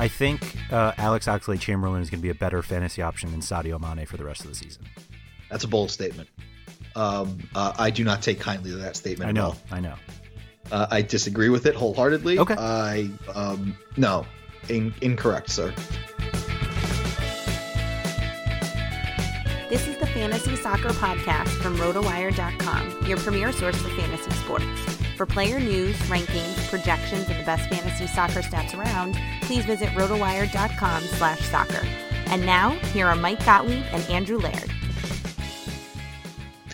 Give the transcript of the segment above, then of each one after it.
I think uh, Alex Oxlade Chamberlain is going to be a better fantasy option than Sadio Mane for the rest of the season. That's a bold statement. Um, uh, I do not take kindly to that statement. I at know. all. I know. Uh, I disagree with it wholeheartedly. Okay. I um, no, in, incorrect, sir. This is the Fantasy Soccer Podcast from RotoWire.com, your premier source for fantasy sports. For player news, rankings, projections, and the best fantasy soccer stats around, please visit RotoWire.com slash soccer. And now, here are Mike Gottlieb and Andrew Laird.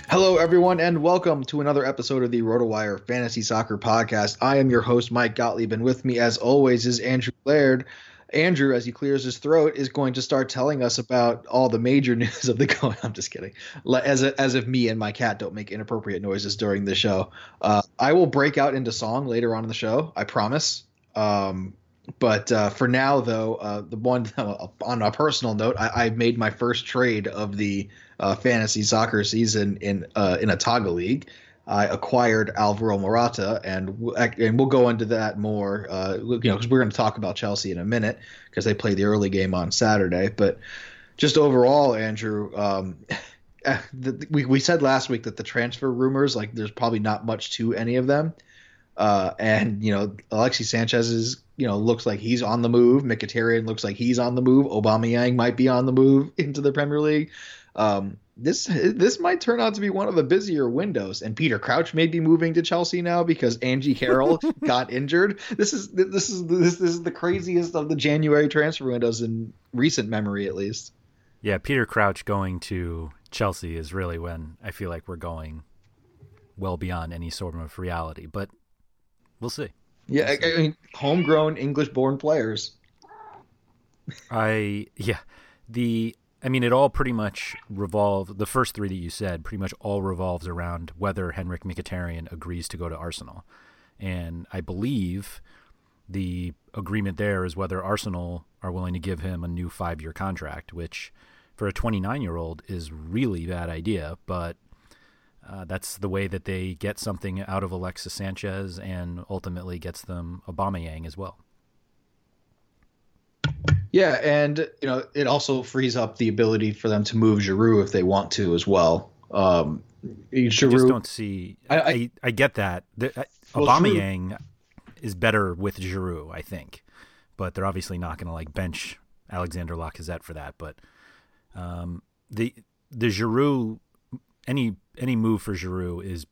Hello, everyone, and welcome to another episode of the RotoWire Fantasy Soccer Podcast. I am your host, Mike Gottlieb, and with me, as always, is Andrew Laird. Andrew, as he clears his throat, is going to start telling us about all the major news of the going. I'm just kidding. As as if me and my cat don't make inappropriate noises during the show. Uh, I will break out into song later on in the show. I promise. Um, but uh, for now, though, uh, the one on a personal note, I, I made my first trade of the uh, fantasy soccer season in uh, in a Togga league. I acquired Alvaro Morata, and and we'll go into that more, uh, you know, because we're going to talk about Chelsea in a minute because they played the early game on Saturday. But just overall, Andrew, um, the, we we said last week that the transfer rumors, like, there's probably not much to any of them. Uh, and you know, Alexis Sanchez is, you know, looks like he's on the move. Mkhitaryan looks like he's on the move. Aubameyang might be on the move into the Premier League. Um, this this might turn out to be one of the busier windows, and Peter Crouch may be moving to Chelsea now because Andy Carroll got injured. This is this is this, this is the craziest of the January transfer windows in recent memory, at least. Yeah, Peter Crouch going to Chelsea is really when I feel like we're going well beyond any sort of reality, but we'll see. Yeah, I, I mean, homegrown English-born players. I yeah, the I mean it all pretty much revolves the first three that you said pretty much all revolves around whether Henrikh Mkhitaryan agrees to go to Arsenal, and I believe the agreement there is whether Arsenal are willing to give him a new five year contract, which for a 29 year old is really bad idea, but. Uh, that's the way that they get something out of Alexis Sanchez and ultimately gets them Aubameyang as well. Yeah, and you know it also frees up the ability for them to move Giroud if they want to as well. Um, Giroud, I just don't see. I I, I get that. The, well, Aubameyang is better with Giroud, I think, but they're obviously not going to like bench Alexander Lacazette for that. But um, the the Giroud any any move for Giroud is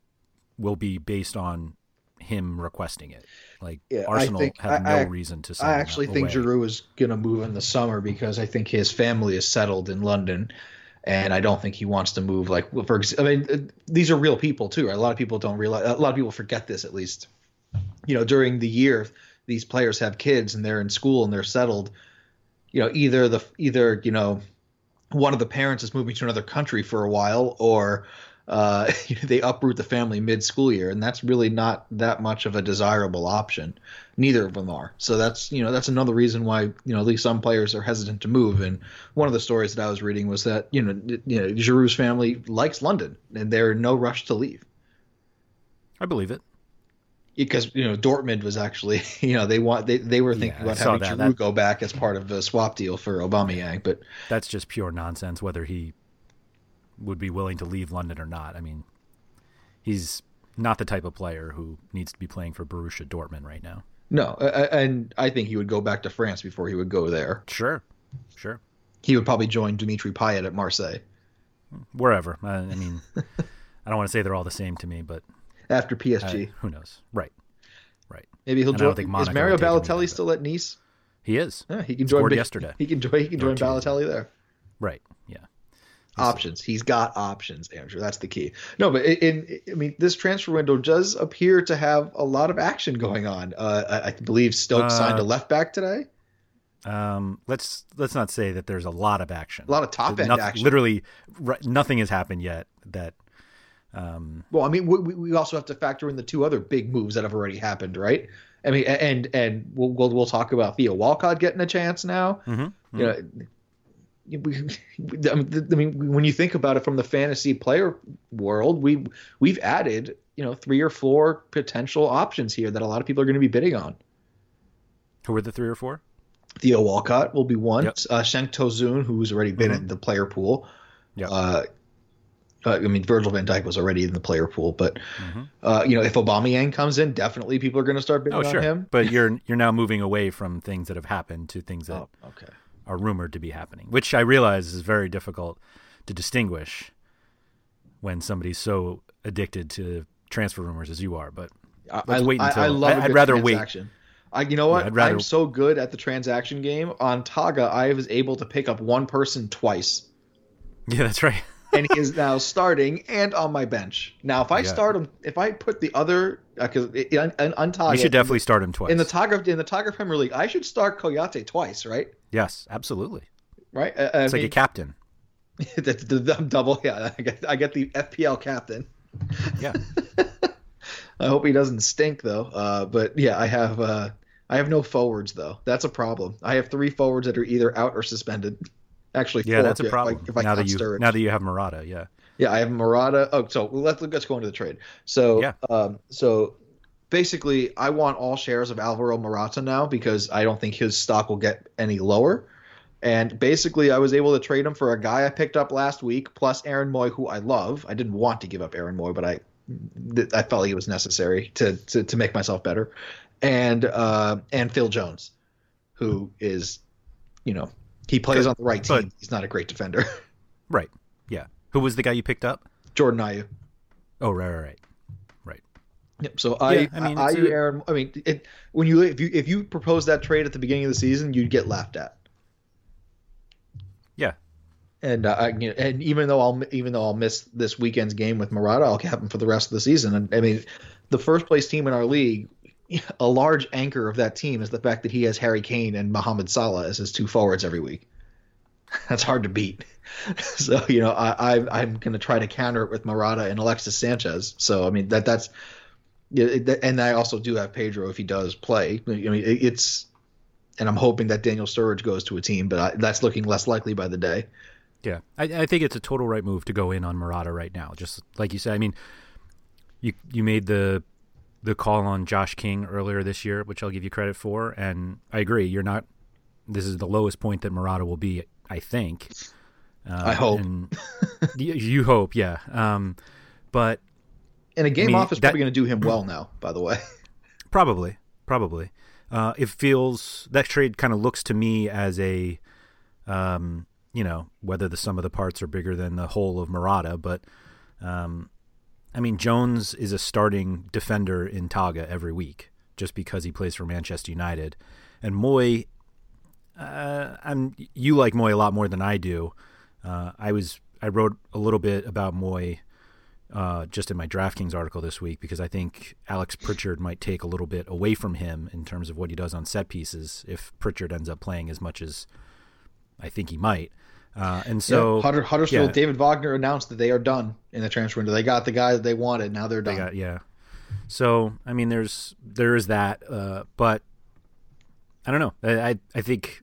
will be based on him requesting it. Like yeah, Arsenal think, have no I, reason to. Say. I actually think away. Giroud is going to move in the summer because I think his family is settled in London, and I don't think he wants to move. Like for I mean, uh, these are real people too. Right? A lot of people don't realize. A lot of people forget this at least. You know, during the year, these players have kids and they're in school and they're settled. You know, either the either you know one of the parents is moving to another country for a while, or uh, they uproot the family mid school year, and that's really not that much of a desirable option. Neither of them are. So that's you know that's another reason why you know at least some players are hesitant to move. And one of the stories that I was reading was that you know you know Giroud's family likes London, and they're in no rush to leave. I believe it because you know Dortmund was actually you know they want they, they were thinking yeah, about having that. Giroud that, go back as part of a swap deal for Aubameyang, but that's just pure nonsense. Whether he would be willing to leave London or not, I mean, he's not the type of player who needs to be playing for Borussia Dortmund right now. No, and I think he would go back to France before he would go there. Sure, sure. He would probably join Dimitri Payet at Marseille. Wherever. I mean, I don't want to say they're all the same to me, but after PSG. Uh, who knows? Right, right. Maybe he'll join. Is Mario Balotelli still at Nice? He is. Yeah, he can join yesterday. He can join. He can join Balotelli there. Right. Yeah. Options. He's got options, Andrew. That's the key. No, but in, in, I mean, this transfer window does appear to have a lot of action going on. Uh, I, I, believe Stoke uh, signed a left back today. Um, let's let's not say that there's a lot of action. A lot of top end action. Literally, nothing has happened yet that um, well, I mean, we, we also have to factor in the two other big moves that have already happened, right? I mean, and and we'll we'll, we'll talk about Theo Walcott getting a chance now. Mm-hmm, You know, we, I mean, when you think about it from the fantasy player world, we we've added you know three or four potential options here that a lot of people are going to be bidding on. Who are the three or four? Theo Walcott will be one. Yep. Uh, Cenk Tosun, who's already been mm-hmm. in the player pool. Yeah. Uh, uh, I mean, Virgil van Dijk was already in the player pool, but mm-hmm. uh, you know, if Aubameyang comes in, definitely people are going to start bidding oh, sure. on him. But you're you're now moving away from things that have happened to things that oh, okay. Are rumored to be happening, which I realize is very difficult to distinguish when somebody's so addicted to transfer rumors as you are. But let's I, wait until I, I love I, would rather wait. I, you know what? Yeah, rather... I'm so good at the transaction game on Togga. I was able to pick up one person twice. Yeah, that's right and he is now starting and on my bench. Now, if I yeah. start him, if I put the other because uh, un, you should definitely start him twice in the Tiger in the Tiger Premier League. I should start Kouyaté twice, right? Yes, absolutely. Right, uh, it's I like mean, a captain. the, the, the, double, yeah. I get, I get the FPL captain. Yeah. I hope he doesn't stink though. Uh, but yeah, I have uh, I have no forwards though. That's a problem. I have three forwards that are either out or suspended. Actually, yeah, that's a problem. If I, if now that you now that you have Morata, yeah, yeah, I have Morata. Oh, so let's let's go into the trade. So yeah, um, so basically, I want all shares of Alvaro Morata now because I don't think his stock will get any lower. And basically, I was able to trade him for a guy I picked up last week, plus Aaron Mooy, who I love. I didn't want to give up Aaron Mooy, but I I felt like it was necessary to to, to make myself better, and uh, and Phil Jones, who is, you know, he plays on the right team. He's not a great defender. right. Yeah. Who was the guy you picked up? Jordan Ayew. Oh, right, right, right. Right. Yep. So I, yeah, I mean, I, a, Aaron. I mean, it, when you if you if you propose that trade at the beginning of the season, you'd get laughed at. Yeah. And uh, you know, and even though I'll even though I'll miss this weekend's game with Morata, I'll have him for the rest of the season. And I mean, the first place team in our league a large anchor of that team is the fact that he has Harry Kane and Mohamed Salah as his two forwards every week. That's hard to beat. So you know, I, I am going to try to counter it with Morata and Alexis Sanchez. So I mean that that's and I also do have Pedro if he does play. I mean it's and I'm hoping that Daniel Sturridge goes to a team, but I, that's looking less likely by the day. Yeah, I, I think it's a total right move to go in on Morata right now. Just like you said, I mean, you you made the the call on Josh King earlier this year, which I'll give you credit for. And I agree, you're not this is the lowest point that Morata will be. I think. Uh, I hope. and you, hope, yeah. Um, but And a game mean, off is that- probably going to do him well now. By the way, Probably, probably. Uh, it feels that trade kind of looks to me as a, um, you know, whether the sum of the parts are bigger than the whole of Morata, but, um, I mean, Jones is a starting defender in Togga every week just because he plays for Manchester United, and Mooy, uh, I'm you like Mooy a lot more than I do. Uh, I was I wrote a little bit about Mooy uh, just in my DraftKings article this week because I think Alex Pritchard might take a little bit away from him in terms of what he does on set pieces if Pritchard ends up playing as much as I think he might. Uh, and so yeah, Hutter, Huddersfield, yeah. David Wagner announced that they are done in the transfer window. They got the guy that they wanted. Now they're done. They got yeah. So I mean, there's there is that, uh, but I don't know. I I, I think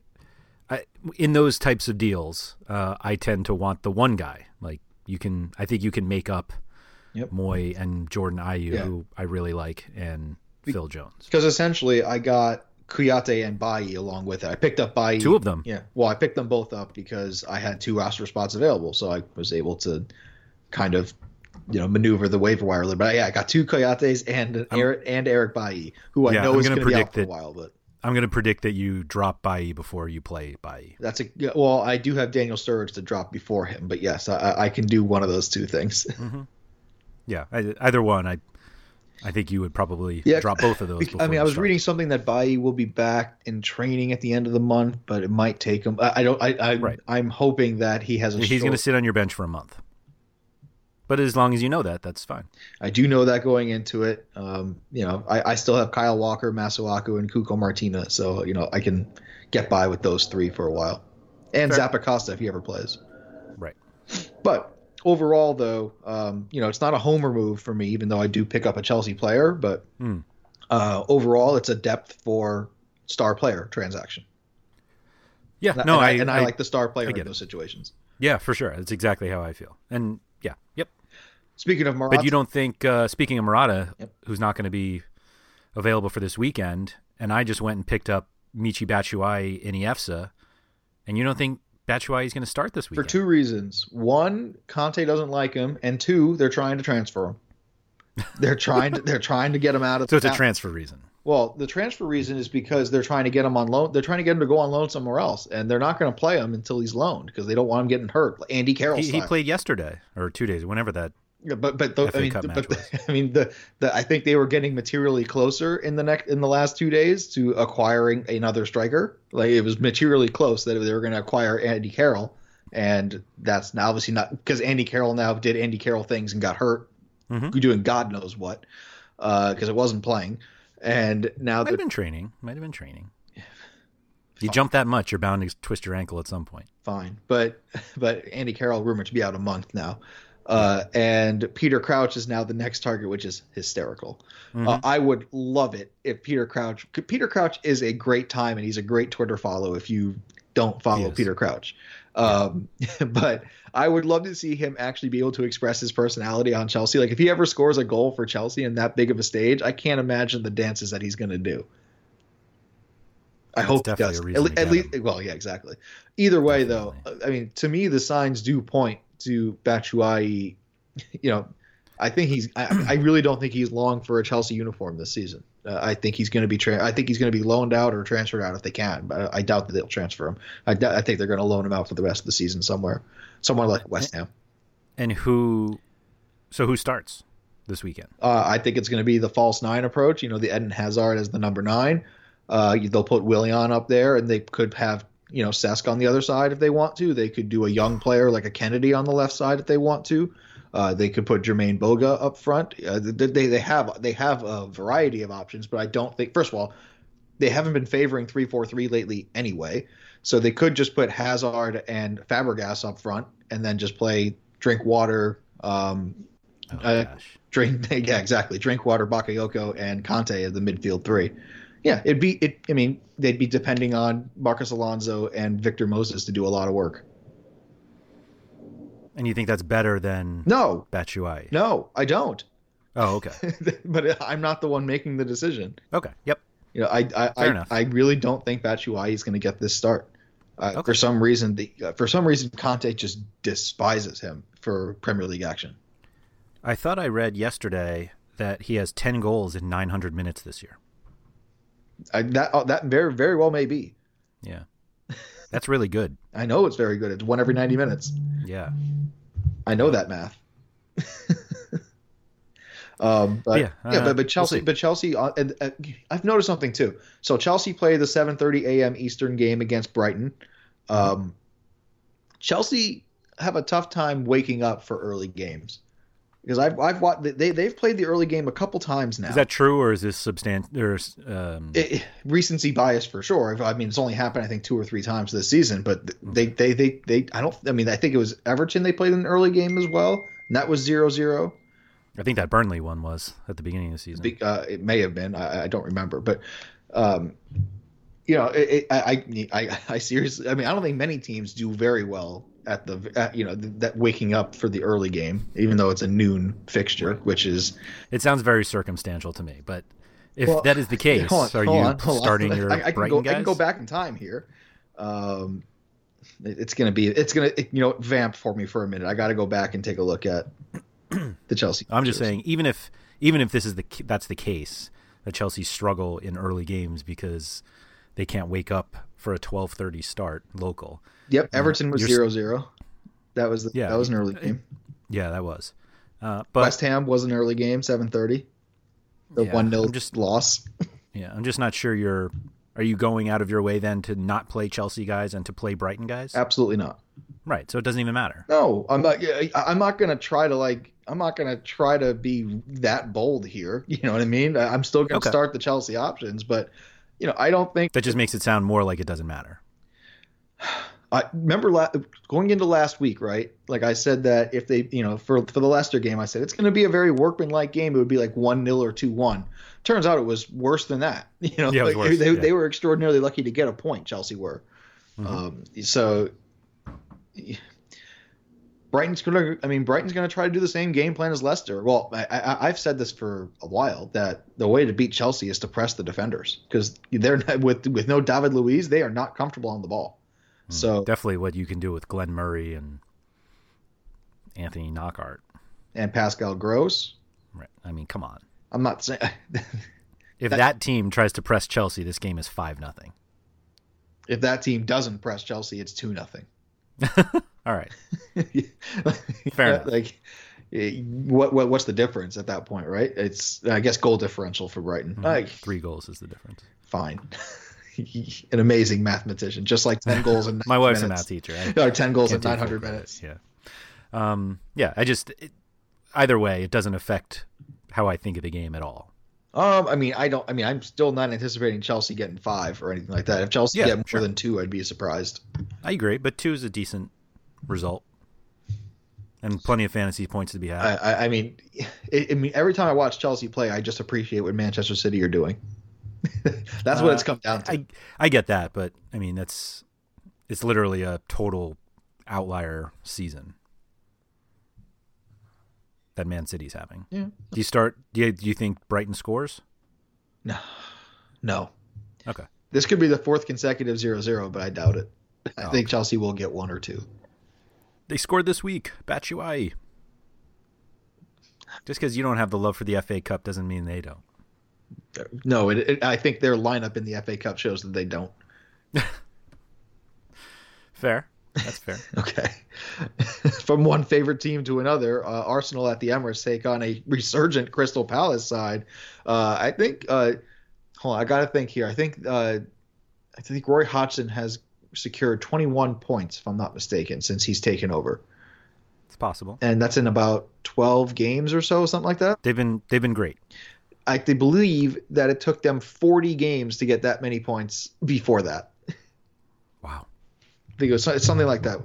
I, in those types of deals, uh, I tend to want the one guy. Like you can, I think you can make up Yep. Mooy and Jordan Ayew, Yeah. who I really like, and Phil Jones. Because essentially, I got Kouyaté and Bailly along with it. I picked up Bailly. Two of them. Yeah. Well, I picked them both up because I had two roster spots available, so I was able to kind of, you know, maneuver the waiver wire a little bit. Yeah, I got two Kouyatés and Eric and Eric Bailly, who I Yeah, know I'm is gonna be out for a while, but. I'm going to predict that you drop Bailly before you play Bailly. That's a yeah, well. I do have Daniel Sturridge to drop before him, but yes, I, I can do one of those two things. Mm-hmm. Yeah, I, either one. I I think you would probably Yeah, drop both of those. I mean, I was start. reading something that Bailly will be back in training at the end of the month, but it might take him. I, I don't. I, I Right. I'm hoping that he has a. He's going to sit on your bench for a month. But as long as you know that, that's fine. I do know that going into it. Um, you know, I, I still have Kyle Walker, Masuaku, and Cuco Martina, so you know I can get by with those three for a while, and Fair. Zappacosta if he ever plays. Right. But overall, though, um, you know, it's not a homer move for me, even though I do pick up a Chelsea player. But Hmm. uh, overall, it's a depth for star player transaction. Yeah. And no, I, I, and I, like the star player I in get it. those situations. Yeah, for sure. That's exactly how I feel. And yeah, yep. Speaking of Morata, But you don't think, uh, speaking of Morata, Yep. who's not going to be available for this weekend, and I just went and picked up Michy Batshuayi in EFSA, and you don't think Batshuayi is going to start this week for two reasons. One, Conte doesn't like him, and two, they're trying to transfer him. They're trying to they're trying to get him out of. So it's a transfer reason. Well, the transfer reason is because they're trying to get him on loan. They're trying to get him to go on loan somewhere else, and they're not going to play him until he's loaned because they don't want him getting hurt. Andy Carroll. He, he played yesterday or two days, whenever that. Yeah, but but the, I mean, the- but was. I mean the, the I think they were getting materially closer in the next in the last two days to acquiring another striker. Like it was materially close that they were going to acquire Andy Carroll, and that's now obviously not because Andy Carroll now did Andy Carroll things and got hurt, Mhm. doing God knows what, because it wasn't playing, and now Might have been training. Might have been training. You jump that much, you're bound to twist your ankle at some point. fine. But but Andy Carroll rumored to be out a month now. Uh, and Peter Crouch is now the next target, which is hysterical. Mm-hmm. Uh, I would love it if Peter Crouch. Peter Crouch is a great time, and he's a great Twitter follow. If you don't follow. Peter Crouch, um, but I would love to see him actually be able to express his personality on Chelsea. Like if he ever scores a goal for Chelsea in that big of a stage, I can't imagine the dances that he's going to do. I That's hope he definitely does. a At, at least, him. well, yeah, exactly. Either way, though, I mean, to me, the signs do point to Batshuayi. You know, I think he's. I, I really don't think he's long for a Chelsea uniform this season. Uh, I think he's going to be. Tra- I think he's going to be loaned out or transferred out if they can. But I, I doubt that they'll transfer him. I, think they're going to loan him out for the rest of the season somewhere, somewhere like West Ham. And who? So who starts this weekend? Uh, I think it's going to be the false nine approach. You know, the Eden Hazard as the number nine. Uh, they'll put Willian up there, and they could have you know Cesc on the other side if they want to. They could do a young player like a Kennedy on the left side if they want to. Uh, they could put Jermaine Boga up front. Uh, they, they have they have a variety of options, but I don't think. First of all, they haven't been favoring three four three lately anyway, so they could just put Hazard and Fabregas up front, and then just play drink water. Um, Oh, Uh, drink yeah exactly drinkwater bakayoko and conte as the midfield three yeah it'd be it i mean they'd be depending on marcos alonso and victor moses to do a lot of work And you think that's better than no Batshuayi? no i don't Oh, okay. but i'm not the one making the decision Okay. Yep. You know, I I I, I, really don't think Batshuayi is going to get this start. Uh, okay. For some reason, the uh, for some reason Conte just despises him for Premier League action. I thought I read yesterday that he has ten goals in 900 minutes this year. I, that uh, that very very well may be. Yeah, that's really good. I know it's very good. It's one every 90 minutes. Yeah, I know that math. Um, but yeah, uh, yeah, but, but Chelsea, we'll but Chelsea, uh, uh, I've noticed something too. So Chelsea played the 7:30 a.m. Eastern game against Brighton. Um, Chelsea have a tough time waking up for early games because I've I've watched they they've played the early game a couple times now. Is that true or is this substantial? Um... Recency bias for sure. I mean, it's only happened I think two or three times this season, but they they they they I don't. I mean, I think it was Everton they played an early game as well, and that was zero zero. I think that Burnley one was at the beginning of the season. Uh, it may have been. I, I don't remember, but um, you know, it, it, I, I, I seriously. I mean, I don't think many teams do very well at the at, you know that waking up for the early game, even though it's a noon fixture, which is. It sounds very circumstantial to me, but if well, that is the case, on, are you on, starting on. your I, I can go, guys? I can go back in time here. Um, it's gonna be it's gonna you know vamp for me for a minute. I got to go back and take a look at the Chelsea. I'm just saying, even if even if this is the that's the case, that Chelsea struggle in early games because they can't wake up for a 12:30 start local. Yep, uh, Everton uh, was 0-0. That was the, yeah, that was an early game. Yeah, that was. Uh, but West Ham was an early game, 7:30. The one yeah, 0 just loss. Yeah, I'm just not sure you're. Are you going out of your way then to not play Chelsea guys and to play Brighton guys? Absolutely not. Right. So it doesn't even matter. No, I'm not. I'm not going to try to like. I'm not going to try to be that bold here. You know what I mean? I'm still going to okay. start the Chelsea options, but you know, I don't think that just makes it sound more like it doesn't matter. I remember la- going into last week, right? Like I said that if they, you know, for for the Leicester game, I said it's going to be a very workmanlike game. It would be like one 0 or two one. Turns out it was worse than that. You know, yeah, like, they, yeah. they were extraordinarily lucky to get a point. Chelsea were. Mm-hmm. Um, so Brighton's gonna. I mean, Brighton's gonna try to do the same game plan as Leicester. Well, I, have said this for a while that the way to beat Chelsea is to press the defenders because they're not, with with no David Luiz, they are not comfortable on the ball. Hmm. So definitely what you can do with Glenn Murray and Anthony Knockaert and Pascal Gross. Right. I mean, come on. I'm not saying. if that, that, team tries to press Chelsea, this game is five nothing. If that team doesn't press Chelsea, it's two nothing. All right. Fair enough. Like, what, what what's the difference at that point, right? It's I guess goal differential for Brighton. Mm-hmm. Like, Three goals is the difference. Fine. An amazing mathematician, just like ten goals in my wife's minutes. a math teacher. I or ten goals in nine hundred minutes. Yeah. Um. Yeah. I just it, either way, it doesn't affect how I think of the game at all. Um, I mean, I don't. I mean, I'm still not anticipating Chelsea getting five or anything like that. If Chelsea yeah, get more sure. than two, I'd be surprised. I agree, but two is a decent result, and plenty of fantasy points to be had. I, I mean, it, I mean, every time I watch Chelsea play, I just appreciate what Manchester City are doing. that's what uh, it's come down to. I, I get that, but I mean, that's it's literally a total outlier season that Man City's having. Yeah. Do you start? Do you, do you think Brighton scores? No. No. Okay. This could be the fourth consecutive 0-0, but I doubt it. I oh, think. Chelsea will get one or two. They scored this week. Batshuayi. Just because you don't have the love for the FA Cup doesn't mean they don't. No, it, it, I think their lineup in the FA Cup shows that they don't. Fair. That's fair. okay. From one favorite team to another, uh, Arsenal at the Emirates take on a resurgent Crystal Palace side. Uh, I think. Uh, hold on, I got to think here. I think. Uh, I think Roy Hodgson has secured 21 points, if I'm not mistaken, since he's taken over. It's possible. And that's in about 12 games or so, something like that. They've been they've been great. I they believe that it took them 40 games to get that many points before that. Wow I think it was it's something like that.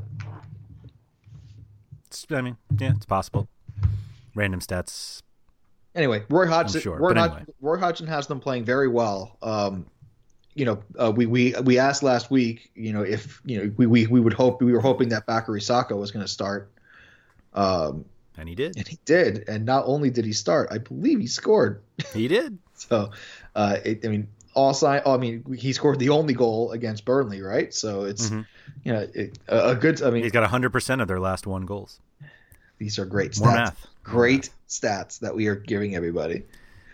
It's, I mean, yeah, it's possible. Random stats. Anyway, Roy Hodgson. Sure. Roy, anyway. Hodgson Roy Hodgson has them playing very well. Um, you know, uh, we we we asked last week. You know, if you know, we we, we would hope we were hoping that Bakary Sako was going to start. Um, and he did. And he did. And not only did he start, I believe he scored. He did. so, uh, it, I mean, all sign. Oh, I mean, he scored the only goal against Burnley, right? So it's Mm-hmm. you know it, a, a good. I mean, He's got 100 percent of their last one goals. these are great stats. More math. Great stats that we are giving everybody.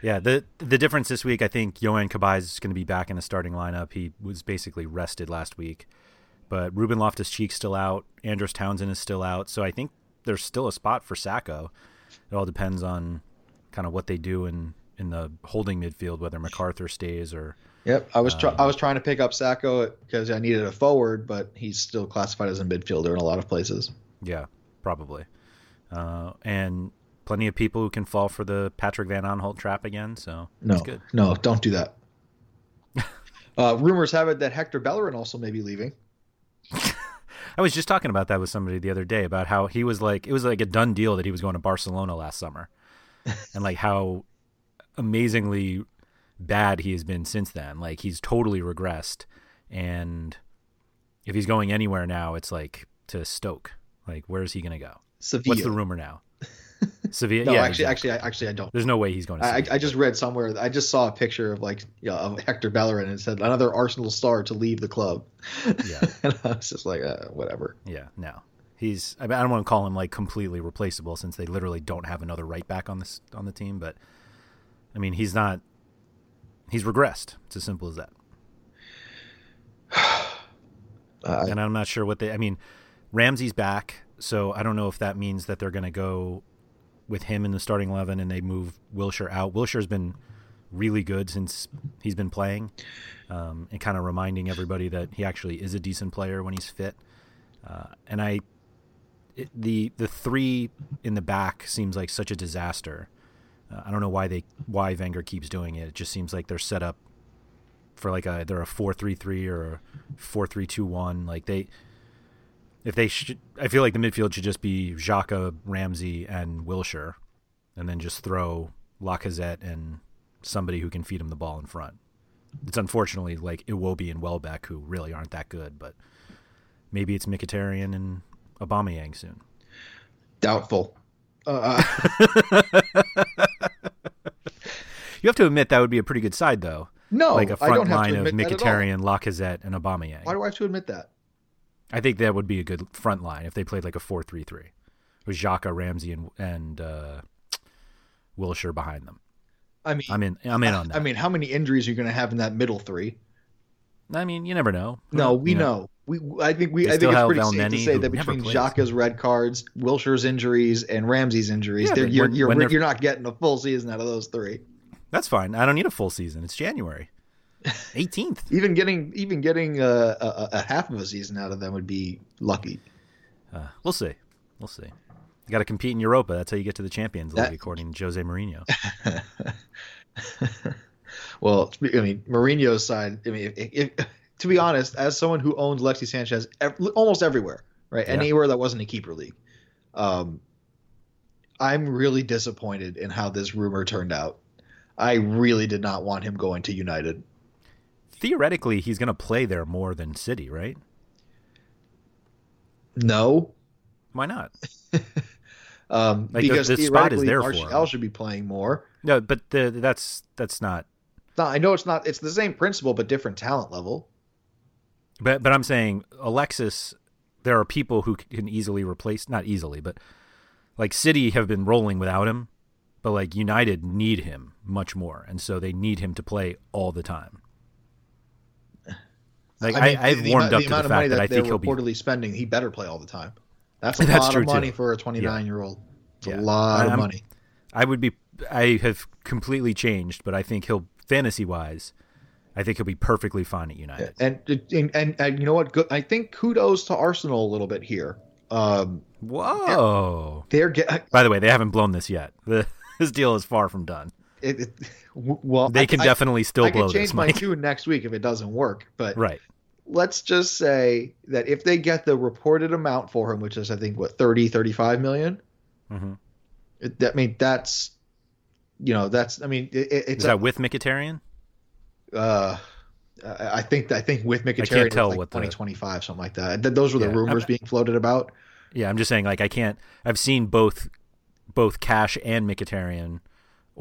Yeah, the the difference this week, I think Yohan Cabaye is going to be back in the starting lineup. He was basically rested last week, but Ruben Loftus Cheek's still out. Andros Townsend is still out, so I think there's still a spot for Sako. It all depends on kind of what they do in in the holding midfield, whether McArthur stays or Yep, I was try- Um, I was trying to pick up Sako because I needed a forward, but he's still classified as a midfielder in a lot of places. yeah, probably. Uh, and plenty of people who can fall for the Patrick Van Aanholt trap again. So No, good. no, don't do that. uh, rumors have it that Hector Bellerin also may be leaving. I was just talking about that with somebody the other day about how he was like it was like a done deal that he was going to Barcelona last summer, and like how amazingly bad he has been since then. Like he's totally regressed, and if he's going anywhere now, it's like to Stoke. Like where is he going to go? Sevilla. What's the rumor now? Sevilla. No, yeah, actually, exactly. actually, I, actually, I don't. there's no way he's going to. I, I just read somewhere. I just saw a picture of like you know, of Hector Bellerin and it said another Arsenal star to leave the club. Yeah. and I was just like, uh, whatever. Yeah, no. He's. I, mean, I don't want to call him like completely replaceable since they literally don't have another right back on this on the team. But I mean, he's not. He's regressed. It's as simple as that. Uh, and I'm not sure what they. I mean, Ramsey's back, so I don't know if that means that they're going to go with him in the starting eleven and they move Wilshere out. Wilshere's been really good since he's been playing, um, and kind of reminding everybody that he actually is a decent player when he's fit. Uh, and I, it, the the three in the back seems like such a disaster. Uh, I don't know why they why Wenger keeps doing it. It just seems like they're set up for like a they're a four three three or a four three two one. Like they, if they should, I feel like the midfield should just be Xhaka, Ramsey, and Wilshere, and then just throw Lacazette and somebody who can feed him the ball in front. It's unfortunately like Iwobi and Welbeck who really aren't that good, but maybe it's Mkhitaryan and Aubameyang soon. doubtful. Uh, You have to admit that would be a pretty good side though. no, like a I front don't have line to of admit that at all. Mkhitaryan, Lacazette, and Aubameyang. Why do I have to admit that? I think that would be a good front line if they played like a four-three-three, with Xhaka, Ramsey, and and uh, Wilshere behind them. I mean, I'm in. I'm in on that. I mean, how many injuries are you going to have in that middle three? I mean, you never know. No, we You know. We, I think we. I think it's pretty Valneni, safe to say that between. Xhaka's red cards, Wilshere's injuries, and Ramsey's injuries, Yeah, you're you're you're not getting a full season out of those three. That's fine. I don't need a full season. It's January, 18th. Even getting even getting a, a, a half of a season out of them would be lucky. Uh, we'll see. We'll see. You got to compete in Europa. That's how you get to the Champions League, That- according to Jose Mourinho. Well, I mean, Mourinho's side. I mean, to be honest, as someone who owns Lexi Sanchez ev- almost everywhere, right, Yeah. anywhere that wasn't a keeper league, um, I'm really disappointed in how this rumor turned out. I really did not want him going to United. Theoretically, he's going to play there more than City, right? No, Why not? um, Like, because the spot is theoretically there for Martial him. should be playing more. No, but the, that's that's not. No, I know it's not. It's the same principle, but different talent level. But but I'm saying Alexis. There are people who can easily replace, not easily, but like City have been rolling without him, but like United need him much more, and so they need him to play all the time. Like I, mean, I, have the- the warmed amount- up the to the of fact money that, I they're think he'll be. reportedly spending. He better play all the time. That's a That's lot of money too. for a 29 year old. It's Yeah. a lot of I'm- money. I would be. I have completely changed, but I think he'll fantasy wise. I think he'll be perfectly fine at United. And, and and and you know what? Good. I think kudos to Arsenal a little bit here. Um, Whoa! they're get By the way, they haven't blown this yet. The, this deal is far from done. It, it, well. They I- can I- definitely still I blow can change this. my Mike. tune next week if it doesn't work. But Right. let's just say that if they get the reported amount for him, which is I think what 30, 35 million. Mhm. It, that I mean that's you know that's I mean it, it- Is it's that a, with Mkhitaryan? uh I I think I think with Mkhitaryan it's tell like what the- 2025 something like that. Th- Those were the Yeah, rumors I'm- being floated about. Yeah, I'm just saying. Like, I can't. I've seen both, both Cash and Mkhitaryan,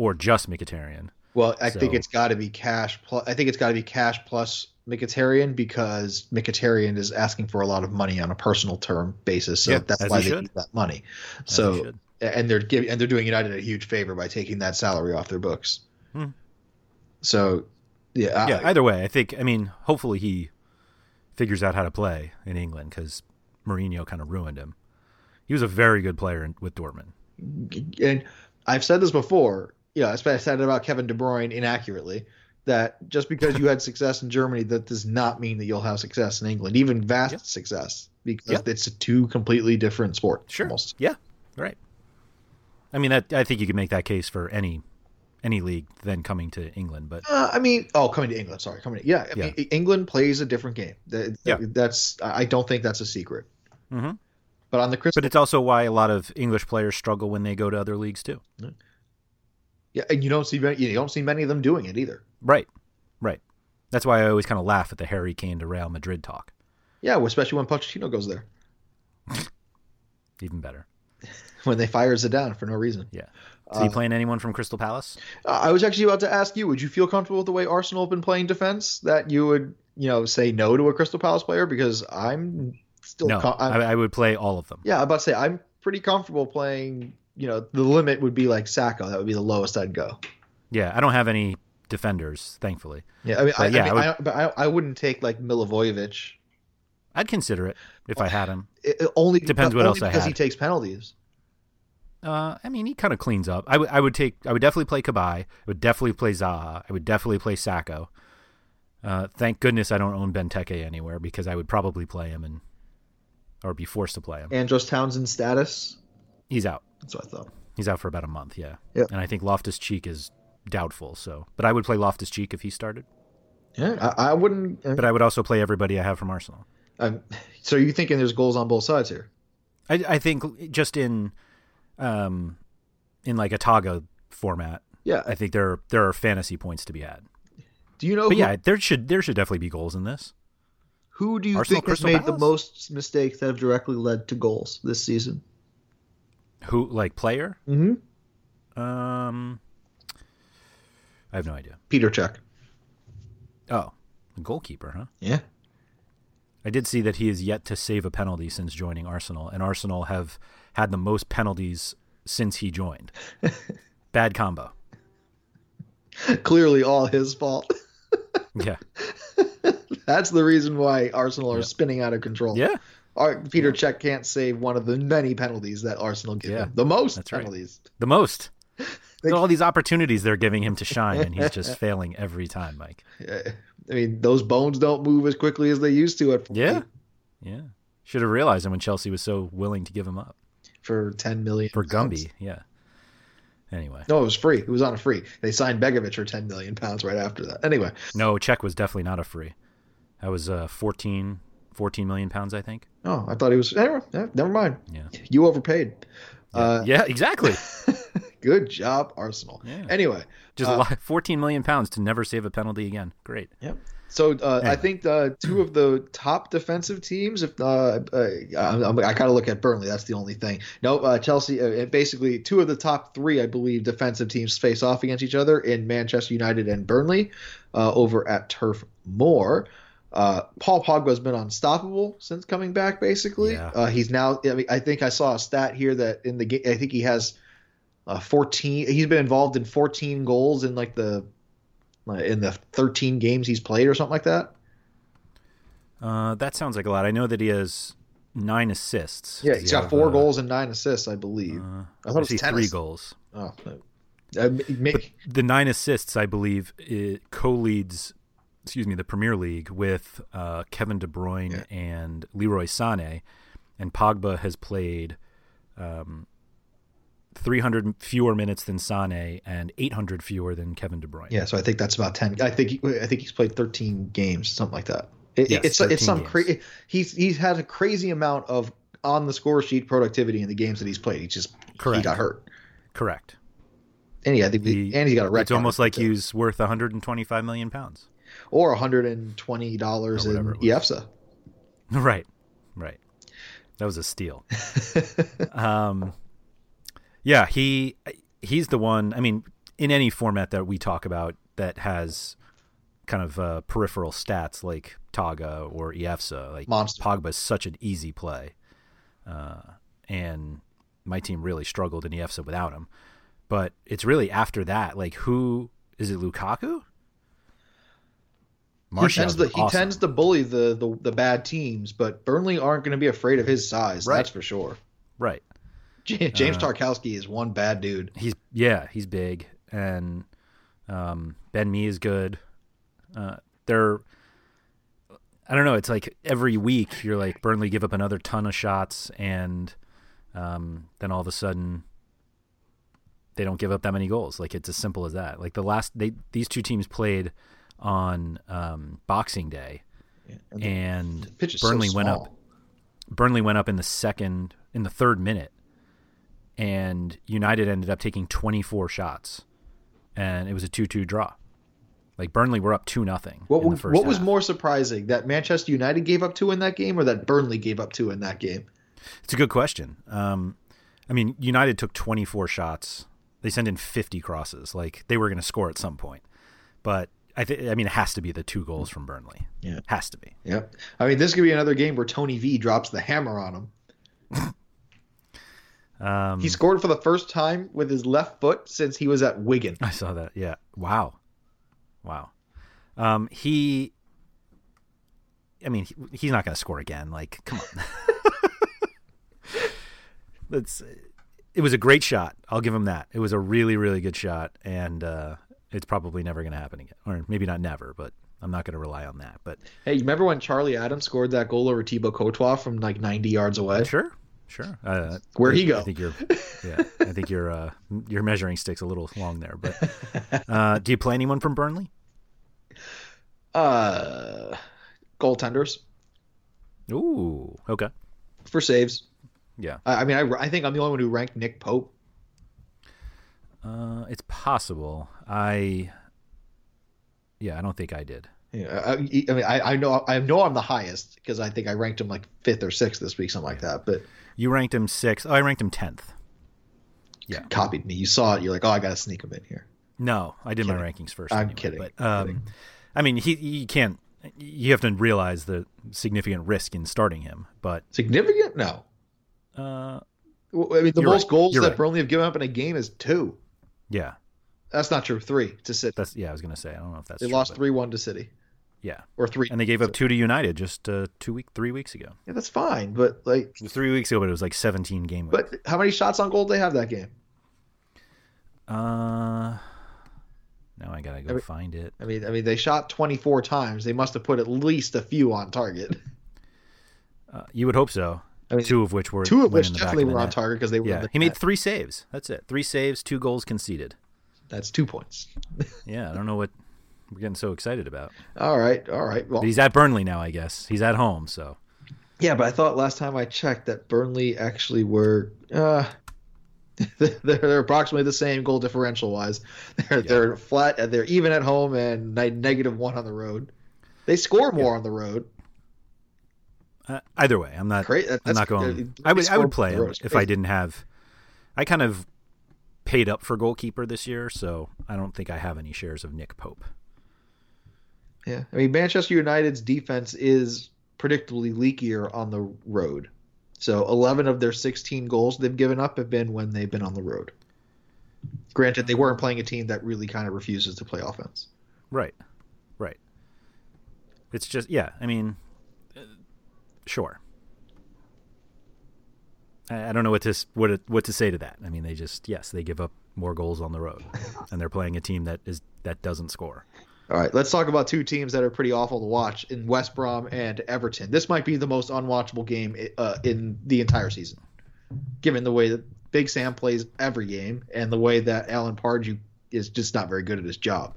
or just Mkhitaryan. Well, I think it's got to be cash plus. I think it's got to be cash plus Mkhitaryan because Mkhitaryan is asking for a lot of money on a personal term basis. So Yeah, that's why he they should. need that money. As So and they're giving and they're doing United a huge favor by taking that salary off their books. Hmm. So yeah, yeah. I, Either way, I think. I mean, hopefully he figures out how to play in England because Mourinho kind of ruined him. He was a very good player in, with Dortmund. and I've said this before. Yeah, I said about Kevin De Bruyne inaccurately. That just because you had success in Germany, that does not mean that you'll have success in England, even vast Yeah. success, because Yeah. it's a two completely different sports. Sure. Almost. Yeah. Right. I mean, that I think you could make that case for any any league then coming to England, but Uh, I mean, oh, coming to England. Sorry, coming. To, yeah, I Yeah. mean, England plays a different game. That, Yeah. that's. I don't think that's a secret. Mhm. But on the Crystal, but it's also why a lot of English players struggle when they go to other leagues too. Yeah, and you don't see many, you don't see many of them doing it either. Right. Right. That's why I always kind of laugh at the Harry Kane to Real Madrid talk. Yeah, especially when Pochettino goes there, Even better. when they fire Zidane for no reason. Yeah. Is he Uh, playing anyone from Crystal Palace? I was actually about to ask you: Would you feel comfortable with the way Arsenal have been playing defense? That you would, you know, say no to a Crystal Palace player because I'm still. No, com- I'm- I, I would play all of them. yeah, I'm about to say I'm pretty comfortable playing. You know, the limit would be like Sako. That would be the lowest I'd go. Yeah, I don't have any defenders, thankfully. Yeah, I mean, I, yeah, I, I would- I, but I, I wouldn't take like Milivojevic. I'd consider it if I had him. It, only Depends what only else I because he takes penalties. Uh, I mean, he kind of cleans up. I would, I would take, I would definitely play Cabaye. I would definitely play Zaha. I would definitely play Sako. Uh, thank goodness I don't own Benteke anywhere because I would probably play him and or be forced to play him. Andros Townsend status. He's out. That's what I thought. He's out for about a month. Yeah. Yep. And I think Loftus Cheek is doubtful. So, but I would play Loftus Cheek if he started. Yeah, I, I wouldn't. uh, But I would also play everybody I have from Arsenal. so you're thinking there's goals on both sides here? I, I think just in, um, in like a Togga format, Yeah. I think there there are fantasy points to be had. Do you know? But who, yeah, there should there should definitely be goals in this. who do you Arsenal, think has Crystal made the most mistakes that have directly led to goals this season? Who like player? Mm-hmm. Um, I have no idea. Peter Cech. Oh, goalkeeper, huh? Yeah. I did see that he is yet to save a penalty since joining Arsenal, and Arsenal have had the most penalties since he joined. Bad combo. Clearly, all his fault. Yeah, That's the reason why Arsenal are Yeah. spinning out of control. yeah, Peter Cech can't save one of the many penalties that Arsenal give Yeah. him. The most That's right. penalties. the most. They- all these opportunities they're giving him to shine, and he's just failing every time, Mike. I mean, those bones don't move as quickly as they used to at 40 Yeah, yeah. Should have realized him when Chelsea was so willing to give him up for 10 million. for pounds. Gumby. Yeah. Anyway, No, it was free. It was on a free. They signed Begovic for 10 million pounds right after that. Anyway, no, Cech was definitely not a free. That was uh, 14, 14 million pounds, I think. Oh, I thought he was. Anyway, yeah, never mind. Yeah. You overpaid. Uh, yeah, exactly. Good job, Arsenal. Yeah. Anyway, Just uh, 14 million pounds to never save a penalty again. Great. Yep. So uh, I think uh, two of the top defensive teams. If uh, uh, I, I got to look at Burnley, that's the only thing. No, uh, Chelsea. Uh, basically, two of the top three, I believe, defensive teams face off against each other in Manchester United and Burnley uh, over at Turf Moor. Uh, Paul Pogba's been unstoppable since coming back. Basically, Yeah. uh, he's now. I mean, I think I saw a stat here that in the game, I think he has uh, 14. He's been involved in 14 goals in like the uh, in the 13 games he's played or something like that. Uh, that sounds like a lot. I know that he has nine assists. Yeah, Does he's he got four goals and nine assists, I believe. Uh, I thought it was three goals. oh, uh, ma- But the nine assists, I believe, it co-leads, excuse me, the Premier League with uh, Kevin De Bruyne Yeah. and Leroy Sané, and Pogba has played um, 300 fewer minutes than Sané and 800 fewer than Kevin De Bruyne. yeah, so I think that's about 10. I think he, I think he's played 13 games, something like that. It, Yes, it's it's some crazy. He's he's had a crazy amount of on the score sheet productivity in the games that he's played. He just he got hurt. Correct. And yeah, I think He- and he's got a record. It's almost like he's worth 125 million pounds. Or 120 dollars Or in. EFSA. Right, right. That was a steal. um, yeah, he he's the one. I mean, in any format that we talk about that has kind of uh, peripheral stats like Togga or EFSA, like Monster. Pogba is such an easy play, uh, and my team really struggled in EFSA without him. But it's really after that, like who is it? Lukaku. He tends to he tends to bully the, the the bad teams, but Burnley aren't going to be afraid of his size. Right. That's for sure. right. James Tarkowski is one bad dude. He's yeah, he's big, and um, Ben Mee is good. Uh, they're I don't know. It's like every week you're like Burnley give up another ton of shots, and um, then all of a sudden they don't give up that many goals. Like it's as simple as that. Like the last they these two teams played on um, Boxing Day, and and pitch is so Burnley went up. Burnley went up in the second in the third minute, and United ended up taking 24 shots, and it was a 2-2 draw. Like Burnley were up two nothing. What, in the first what was more surprising that Manchester United gave up two in that game, or that Burnley gave up two in that game? It's a good question. Um, I mean, United took 24 shots. They sent in 50 crosses. Like they were going to score at some point, but I think I mean it has to be the two goals from Burnley. Yeah. has to be. Yep. I mean, this could be another game where Tony V drops the hammer on him. Um, He scored for the first time with his left foot since he was at Wigan. I saw that. Yeah. Wow. Wow. Um, he. I mean, he, he's not going to score again. Like, come on. That's. It was a great shot. I'll give him that. It was a really, really good shot, and uh, it's probably never going to happen again, or maybe not never, but I'm not going to rely on that. But Hey, you remember when Charlie Adams scored that goal over Thibaut Courtois from like 90 yards away? sure, sure. Uh, Where'd he go? I think you're. Yeah, I think your uh, your measuring stick's a little long there. But uh, do you play anyone from Burnley? Uh, goaltenders Ooh, okay. for saves. Yeah. I, I mean, I, I think I'm the only one who ranked Nick Pope. Uh, it's possible. I. Yeah, I don't think I did. Yeah, I, I mean, I, I know I know I'm the highest because I think I ranked him like fifth or sixth this week, something like that. But You ranked him sixth. Oh, I ranked him tenth. Yeah. copied me. You saw it. You're like, oh, I got to sneak him in here. No, I did my rankings first. I'm anyway, kidding. But um, Kidding. I mean, he you can't. You have to realize the significant risk in starting him. But Significant? No. uh, Well, I mean, the most right. goals You're that right. Burnley have given up in a game is two. Yeah, That's not true. Three to City. that's yeah. I was gonna say I don't know if that's They true, lost three one to City Yeah, or three. and they gave up two to United just uh, two week, three weeks ago. Yeah, that's fine. But like, three weeks ago, but it was like seventeen game week. but how many shots on goal did they have that game? uh, now I gotta go I mean- find it. I mean, I mean, they shot 24 times. They must have put at least a few on target. Uh, you would hope so. I mean, two of which were Two of which in the back definitely were on net. target because they were. Yeah, the he made three saves. That's it. Three saves, two goals conceded. That's two points. Yeah, I don't know what we're getting so excited about. all right, all right. Well, he's at Burnley now, I guess. He's at home, so yeah, but I thought last time I checked that Burnley actually were. Uh, they're, they're approximately the same goal differential wise. They're they're flat. They're even at home and negative one on the road. They score more on the road. Uh, either way, I'm not. Cra- that- I'm not going. uh, I would. I would play on the road him if I didn't have. I kind of paid up for goalkeeper this year, so I don't think I have any shares of Nick Pope. Yeah, I mean Manchester United's defense is predictably leakier on the road. So 11 of their 16 goals they've given up have been when they've been on the road. Granted, they weren't playing a team that really kind of refuses to play offense. Right. Right. It's just yeah. I mean, uh, sure. I, I don't know what to what to- what to say to that. I mean, they just yes, they give up more goals on the road, and they're playing a team that is that doesn't score. All right, let's talk about two teams that are pretty awful to watch in West Brom and Everton. This might be the most unwatchable game uh, in the entire season, given the way that Big Sam plays every game and the way that Alan Pardew is just not very good at his job.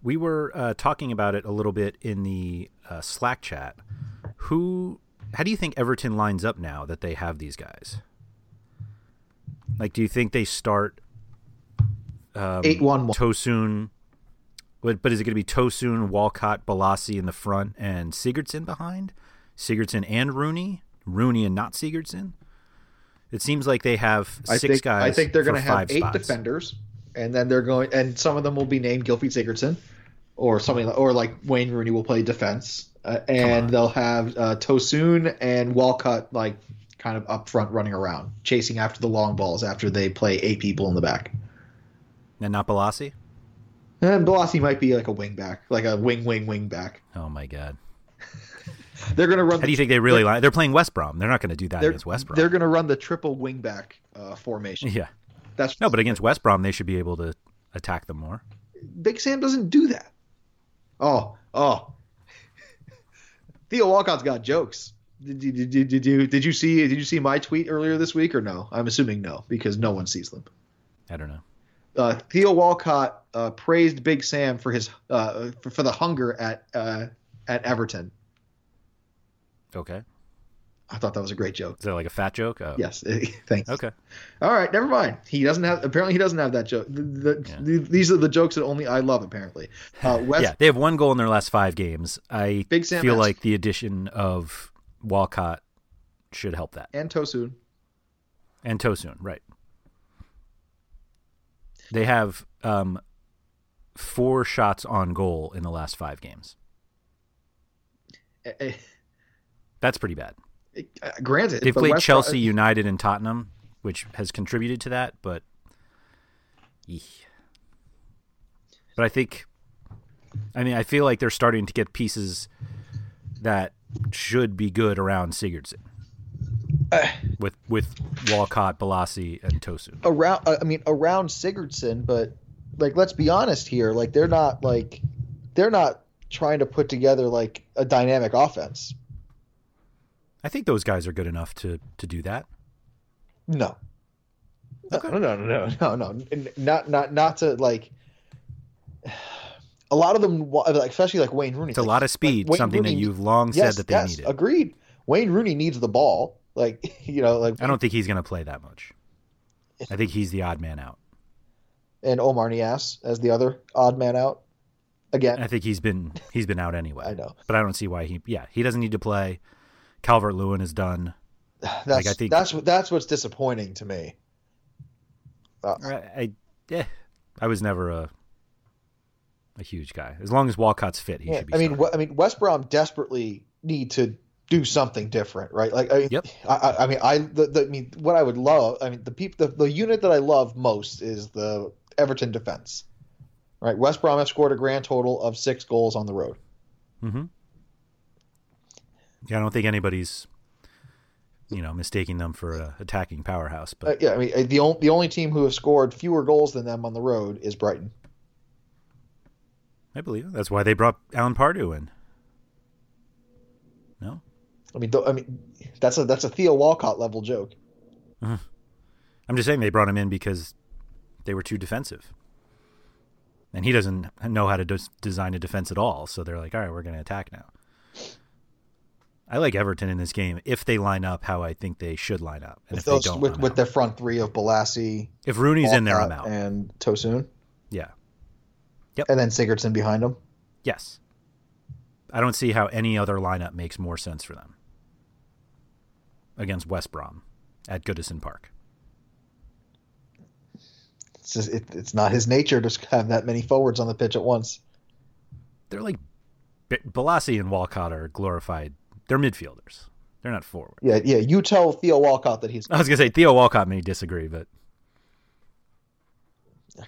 We were uh, talking about it a little bit in the uh, Slack chat. Who? How do you think Everton lines up now that they have these guys? Like, do you think they start um, Eight one one. Tosun? But, but is it going to be Tosun, Walcott, Bolasie in the front, and Sigurdsson behind? Sigurdsson and Rooney, Rooney and not Sigurdsson. It seems like they have I six think guys. I think they're going to have eight defenders. and then they're going, and some of them will be named Gylfi Sigurdsson, or something, or like Wayne Rooney will play defense, uh, and they'll have uh, Tosun and Walcott like kind of up front running around, chasing after the long balls after they play eight people in the back. And not Bolasie? And Bolasie might be like a wing back, like a wing, wing, wing back. Oh my god. They're going to run. How do you think they really line? They're playing West Brom. They're not going to do that against West Brom. They're going to run the triple wing back uh, formation. Yeah. That's no, but against West Brom, they should be able to attack them more. Big Sam doesn't do that. Oh, oh. Theo Walcott's got jokes. Did you, did, did, did, you, did you see did you see my tweet earlier this week or no? I'm assuming no because no one sees them. I don't know. Uh, Theo Walcott uh, praised Big Sam for his uh, for, for, the hunger at uh, at Everton. Okay. I thought that was a great joke. Is that like a fat joke? Oh. Yes. Thanks. Okay. All right. Never mind. He doesn't have. Apparently, he doesn't have that joke. The, the, yeah. the, these are the jokes that only I love. Apparently. Uh, West, yeah, they have one goal in their last five games. I Big Sam feel like the addition of Walcott should help that. And Tosun. And Tosun, right. They have um, four shots on goal in the last five games. Uh, That's pretty bad. Uh, granted, they've played West Chelsea, United, and Tottenham, which has contributed to that. But, but I think, I mean, I feel like they're starting to get pieces that should be good around Sigurdsson. Uh, with with Walcott, Bolasie, and Tosun. Around, I mean, around Sigurdsson, but like, let's be honest here. Like, they're not like they're not trying to put together like a dynamic offense. I think those guys are good enough to to do that. No. Okay. No, no, no, no, no, no, not not not to like. A lot of them, especially like Wayne Rooney, it's like, a lot of speed. Like something Rooney, that you've long yes, said that they yes, needed. Agreed. Wayne Rooney needs the ball. Like you know, like I don't think he's going to play that much. I think he's the odd man out. And Oumar Niasse as the other odd man out again. I think he's been he's been out anyway. I know, but I don't see why he. Yeah, he doesn't need to play. Calvert Lewin is done. That's like, I think that's that's what's disappointing to me. Uh, I, I yeah, I was never a a huge guy. As long as Walcott's fit, he yeah, should be. I mean, I mean, West Brom desperately need to do something different, right? Like, I mean, yep. I, I mean, I, the, the, I mean, what I would love, I mean, the people, the, the unit that I love most is the Everton defense, right? West Brom have scored a grand total of six goals on the road. Mm-hmm. Yeah, I don't think anybody's, you know, mistaking them for a attacking powerhouse. But uh, yeah, I mean, uh, the only the only team who has scored fewer goals than them on the road is Brighton. I believe it. That's why they brought Alan Pardew in. No, I mean, I mean, that's a that's a Theo Walcott level joke. Uh-huh. I'm just saying they brought him in because they were too defensive, and he doesn't know how to des- design a defense at all. So they're like, all right, we're going to attack now. I like Everton in this game if they line up how I think they should line up, and if, if those, they don't, with, with their front three of Bolasie, if Rooney's Walcott, in there, I'm out, and Tosun, yeah, yep, and then Sigurdsson behind him. Yes, I don't see how any other lineup makes more sense for them. Against West Brom at Goodison Park. It's just, it, it's not his nature to have that many forwards on the pitch at once. They're like Bolasie and Walcott are glorified they're midfielders. They're not forward. Yeah, yeah. You tell Theo Walcott that he's. I was gonna say Theo Walcott may disagree, but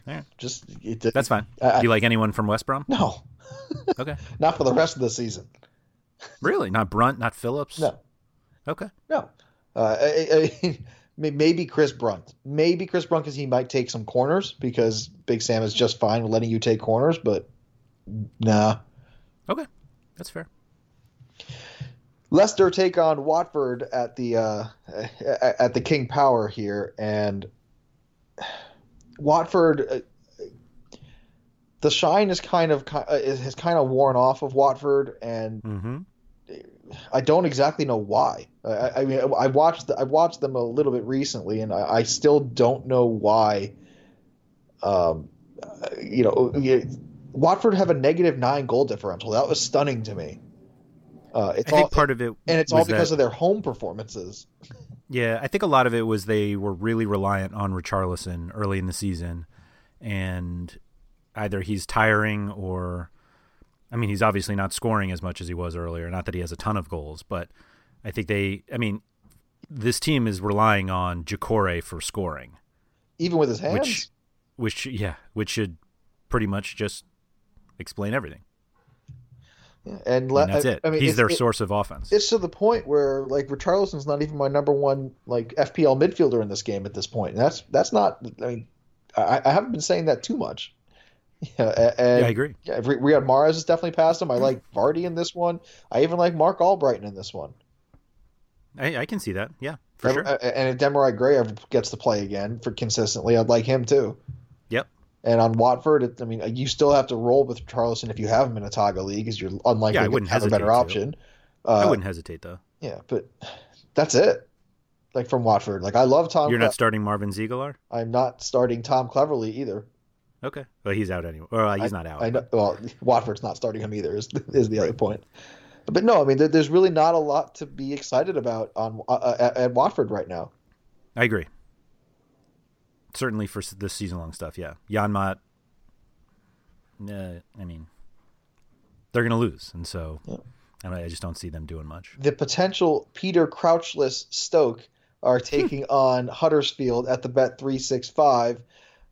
yeah. just it, that's fine. I, Do you like anyone from West Brom? No. okay. Not for the rest of the season. Really? Not Brunt? Not Phillips? No. Okay. No. Uh, I, I, maybe Chris Brunt. Maybe Chris Brunt because he might take some corners because Big Sam is just fine with letting you take corners, but nah. Okay, that's fair. Leicester take on Watford at the uh, at the King Power here, and Watford. Uh, the shine is kind of uh, has kind of worn off of Watford, and mm-hmm. I don't exactly know why. I, I, mean, I watched I watched them a little bit recently, and I, I still don't know why. Um, you know, Watford have a negative nine goal differential. That was stunning to me. Uh, it's I all, part of it, and it's all because that, of their home performances. Yeah, I think a lot of it was they were really reliant on Richarlison early in the season, and either he's tiring or, I mean, he's obviously not scoring as much as he was earlier. Not that he has a ton of goals, but I think they, I mean, this team is relying on Jacore for scoring, even with his hands. which, which yeah, which should pretty much just explain everything. Yeah, and, I mean, that's it. I mean, he's their it- source of offense. It's to the point where like Richarlison's not even my number one like FPL midfielder in this game at this point. And that's that's not. I mean, I, I haven't been saying that too much. Yeah, and, yeah, I agree. Yeah, Ri- Riyad Mahrez has definitely passed him. I like Vardy in this one. I even like Marc Albrighton in this one. I, I can see that. Yeah, for And- sure. And if Demarai Gray ever gets to play again for consistently, I'd like him too. And on Watford, it, I mean, you still have to roll with Richarlison if you have him in a Togga league, because you're unlikely Yeah, I to have a better to. option. Uh, I wouldn't hesitate though. Yeah, but that's it. Like from Watford, like I love Tom. You're Cle- not starting Marvin Zeegelaar. I'm not starting Tom Cleverley either. Okay, well he's out anyway. Or uh, he's not out. I know. Well, Watford's not starting him either. Is is the other point. But no, I mean, there, there's really not a lot to be excited about on uh, at, at Watford right now. I agree. Certainly for the season long stuff, yeah. Janmaat, uh, I mean, they're going to lose. And so Yeah. I, don't- I just don't see them doing much. The potential Peter Crouchless Stoke are taking on Huddersfield at the Bet three six five.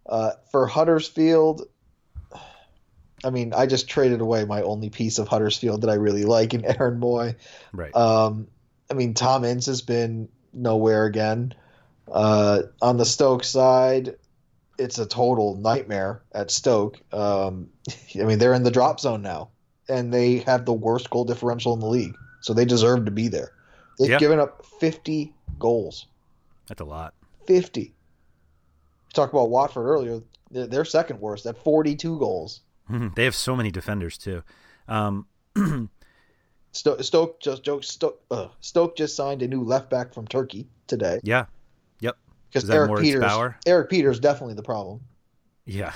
Uh, for Huddersfield, I mean, I just traded away my only piece of Huddersfield that I really like in Aaron Mooy. Right. Um, I mean, Tom Ince has been nowhere again. Uh, on the Stoke side, it's a total nightmare at Stoke. Um, I mean, they're in the drop zone now, and they have the worst goal differential in the league, so they deserve to be there. They've Yeah. given up 50 goals. That's a lot. 50. We talked about Watford earlier. They're, they're second worst at 42 goals. they have so many defenders, too. Um, Stoke, Stoke just Stoke, Stoke, uh, Stoke just signed a new left back from Turkey today. yeah. Because Is that Erik Moritz Pieters, Bauer? Erik Pieters definitely the problem. Yeah.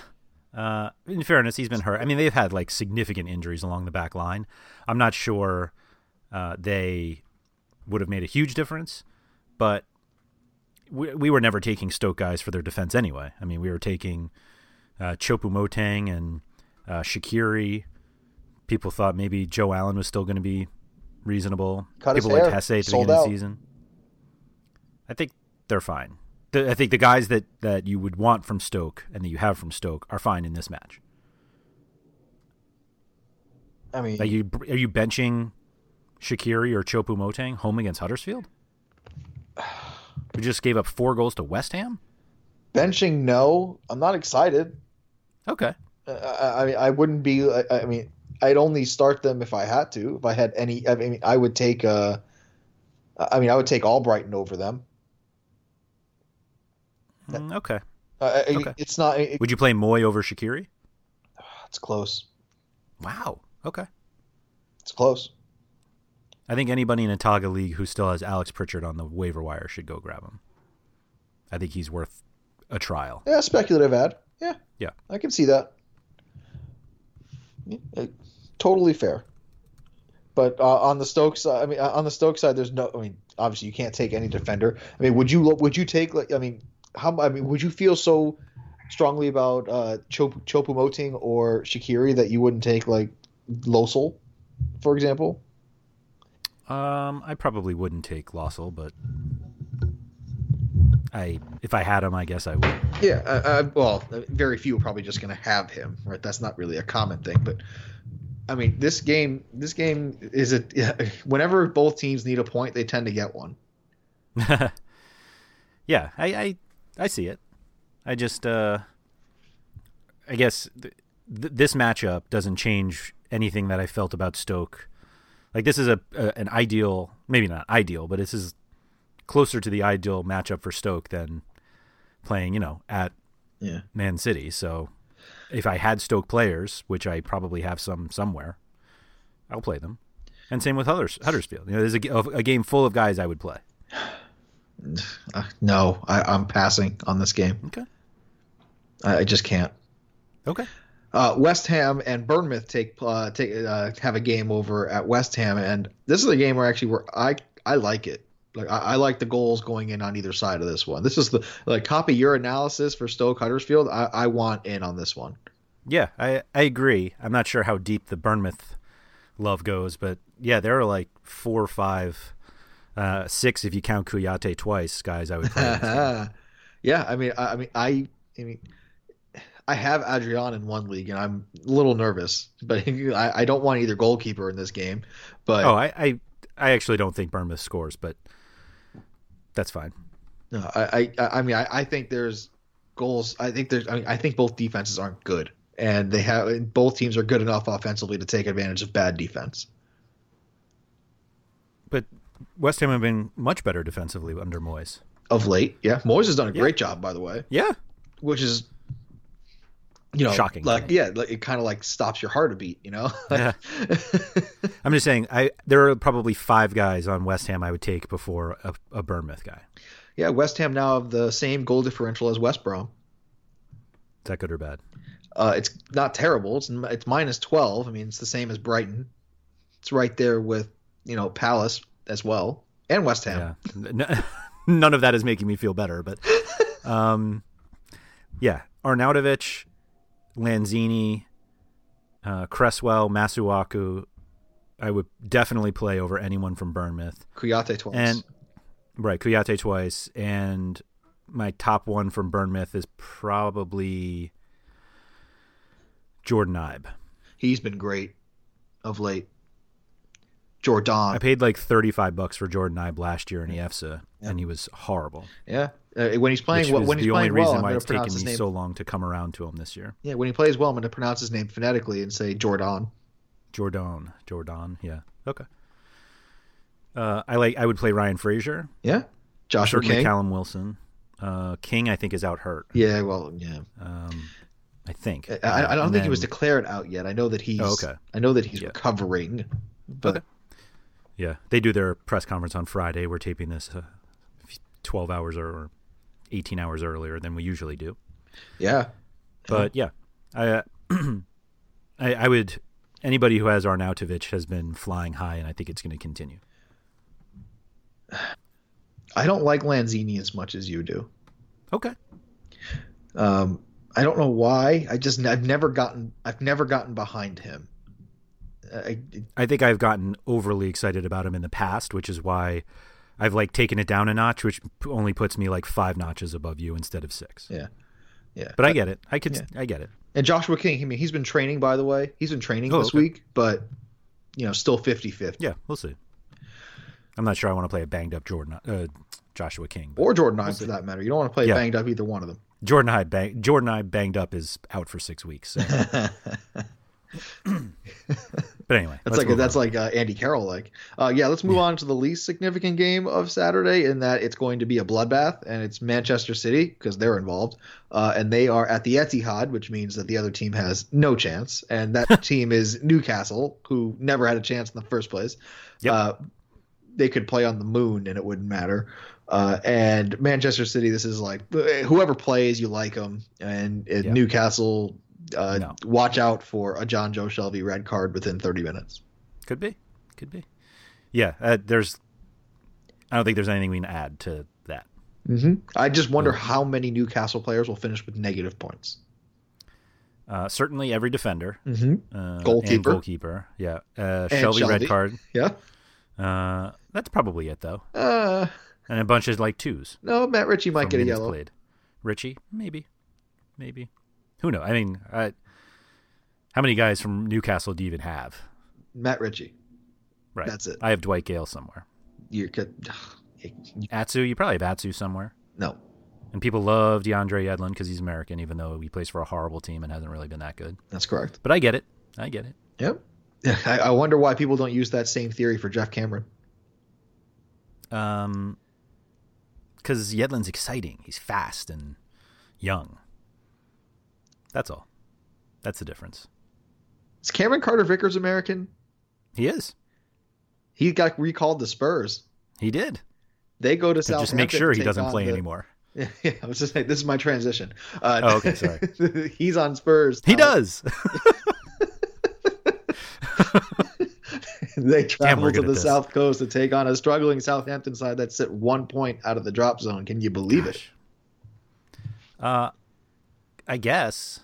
Uh, in fairness, he's been hurt. I mean, they've had like significant injuries along the back line. I'm not sure uh, they would have made a huge difference, but we, we were never taking Stoke guys for their defense anyway. I mean, we were taking uh, Choupo-Moting and uh, Shaqiri. People thought maybe Joe Allen was still going to be reasonable. Cut his People like hair. Jesé at the Sold beginning of out. the season. I think they're fine. The, I think the guys that, that you would want from Stoke and that you have from Stoke are fine in this match. I mean, Are you are you benching Shaqiri or Choupo-Moting home against Huddersfield? We just gave up four goals to West Ham. benching, no. I'm not excited. Okay, Uh, I, I mean, I wouldn't be. I, I mean, I'd only start them if I had to. If I had any, I mean, I would take. Uh, I mean, I would take Albrighton over them. Mm, okay. Uh, Okay. It's not. It, Would you play Mooy over Shaqiri? it's close. Wow. Okay. It's close. I think anybody in a Togga league who still has Alex Pritchard on the waiver wire should go grab him. I think he's worth a trial. Yeah, speculative ad. Yeah, Yeah. I can see that. Uh, totally fair. But uh, on the Stokes, side, I mean, uh, on the Stokes side, there's no. I mean, obviously, you can't take any defender. I mean, would you? Would you take? Like, I mean, how? I mean, would you feel so strongly about uh, Chop, Choupo-Moting or Shaqiri that you wouldn't take like Lössl, for example? Um, I probably wouldn't take Lössl, but I if I had him, I guess I would. Yeah, uh, uh, well, very few are probably just going to have him, right? That's not really a common thing, but I mean, this game, this game is a. Whenever both teams need a point, they tend to get one. yeah, I, I I see it. I just uh I guess th- th- this matchup doesn't change anything that I felt about Stoke. Like this is a, a an ideal, maybe not ideal, but this is closer to the ideal matchup for Stoke than playing, you know, at Yeah. Man City. So if I had Stoke players, which I probably have some somewhere, I'll play them. And same with Hudders- Huddersfield. You know, there's a game full of guys I would play. Uh, no, I, I'm passing on this game. Okay. I, I just can't. Okay. Uh, West Ham and Bournemouth take uh, take uh, have a game over at West Ham, and this is a game where actually where I I like it Like I, I, like the goals going in on either side of this one. This is the like copy your analysis for Stoke Huddersfield. I, I want in on this one. Yeah, I I agree. I'm not sure how deep the Bournemouth love goes, but yeah, there are like four or five, uh, six if you count Kouyaté twice, guys. I would yeah, I mean, I, I mean, I, I mean, I have Adrian in one league, and I'm a little nervous, but I, I don't want either goalkeeper in this game. But oh, I, I, I actually don't think Bournemouth scores, but that's fine. No, I, I, I mean, I, I think there's goals. I think there's. I mean, I think both defenses aren't good and they have both teams are good enough offensively to take advantage of bad defense. But West Ham have been much better defensively under Moyes of late. Yeah, Moyes has done a yeah. great job, by the way. Yeah, which is you know shocking. Like yeah, like, it kind of like stops your heart a beat. You know. yeah. I'm just saying, I there are probably five guys on West Ham I would take before a, a Bournemouth guy. Yeah, West Ham now have the same goal differential as West Brom. Is that good or bad? Uh, it's not terrible. It's it's minus twelve. I mean, it's the same as Brighton. It's right there with you know Palace as well and West Ham. Yeah. None of that is making me feel better, but um, yeah, Arnautovic, Lanzini, uh, Cresswell, Masuaku. I would definitely play over anyone from Bournemouth. Kouyaté twice. And right, Kouyaté twice, and my top one from Bournemouth is probably Jordan Ibe. He's been great of late. Jordan. I paid like 35 bucks for Jordan Ibe last year in EFSA, yeah. and he was horrible. Yeah. Uh, when he's playing, Which when he's the only reason well, why it's taken me so long to come around to him this year. Yeah, when he plays well, I'm going to pronounce his name phonetically and say Jordan. Jordan, Jordan, yeah, okay. Uh, I like. I would play Ryan Fraser. Yeah, Joshua Certainly King, Callum Wilson. Uh, King, I think, is out hurt. Yeah, well, yeah. Um, I think. I, I don't think then... he was declared out yet. I know that he's. Oh, okay. I know that he's yeah. recovering, but. Okay. Yeah, they do their press conference on Friday. We're taping this uh, 12 hours or 18 hours earlier than we usually do. Yeah. But yeah, I, uh, I, I would anybody who has Arnautovic has been flying high, and I think it's going to continue. I don't like Lanzini as much as you do. Okay. Um, I don't know why. I just I've never gotten I've never gotten behind him. I, I think I've gotten overly excited about him in the past, which is why I've like taken it down a notch, which only puts me like five notches above you instead of six. Yeah, yeah. But I get it. I could. Yeah. I get it. And Joshua King. I mean, he's been training. By the way, he's been training oh, this okay. week, but you know, still 50-50. Yeah, we'll see. I'm not sure I want to play a banged up Jordan, uh, Joshua King, or Jordan we'll for that matter. You don't want to play yeah. banged up either one of them. Jordan Ibe bang, Jordan Ibe banged up is out for six weeks. So. but anyway, that's like that's on. like uh, Andy Carroll. Like, uh, yeah, let's move yeah. on to the least significant game of Saturday, in that it's going to be a bloodbath, and it's Manchester City because they're involved, uh, and they are at the Etihad, which means that the other team has no chance, and that team is Newcastle, who never had a chance in the first place. Yep. Uh, they could play on the moon and it wouldn't matter. Uh, and Manchester City, this is like whoever plays, you like them. And yep. Newcastle, uh, no. watch out for a Jonjo Shelvey red card within 30 minutes. Could be, could be. Yeah, uh, there's. I don't think there's anything we can add to that. Mm-hmm. I just wonder how many Newcastle players will finish with negative points. Uh, certainly, every defender, mm-hmm. uh, goalkeeper, goalkeeper, yeah. Uh, Shelvey, Shelvey, red card, yeah. Uh, that's probably it though. Uh, and a bunch of like twos. No, Matt Ritchie might get a yellow. Played. Ritchie, maybe, maybe. Who knows? I mean, I, how many guys from Newcastle do you even have? Matt Ritchie. Right. That's it. I have Dwight Gayle somewhere. You could. Atsu, you probably have Atsu somewhere. No. And people love DeAndre Yedlin because he's American, even though he plays for a horrible team and hasn't really been that good. That's correct. But I get it. I get it. Yep. I, I wonder why people don't use that same theory for Geoff Cameron. Um, because Yedlin's exciting. He's fast and young. That's all. That's the difference. Is Cameron Carter Vickers American? He is. He got recalled to Spurs. He did. They go to South. Just make sure he doesn't play the, anymore. Yeah, I was just saying this is my transition. Uh, oh, okay, sorry. he's on Spurs. He does. they travel we're to the this. South Coast to take on a struggling Southampton side that's at one point out of the drop zone. Can you believe it? Uh, I guess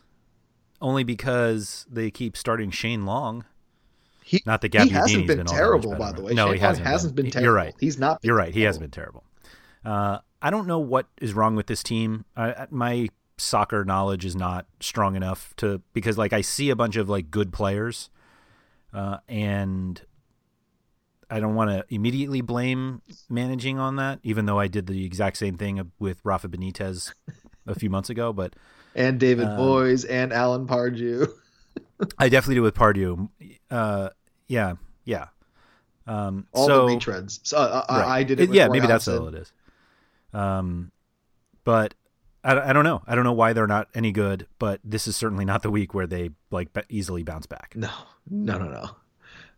only because they keep starting Shane Long. He, Not that he hasn't been, been terrible, by the way. No, Shane he hasn't hasn't been. been You're right. He's not. You're right. He hasn't been terrible. Uh, I don't know what is wrong with this team. I, my soccer knowledge is not strong enough to because like I see a bunch of like good players, uh, and I don't want to immediately blame managing on that, even though I did the exact same thing with Rafa Benitez a few months ago. But And David Um, Boys and Alan Pardew. I definitely do with Pardew. Uh, yeah, yeah. Um, All so, the retreads. So uh, I, right. I did it. with yeah, Roy maybe that's all it is. Um, but I, I don't know. I don't know why they're not any good. But this is certainly not the week where they like easily bounce back. No, no, no, no.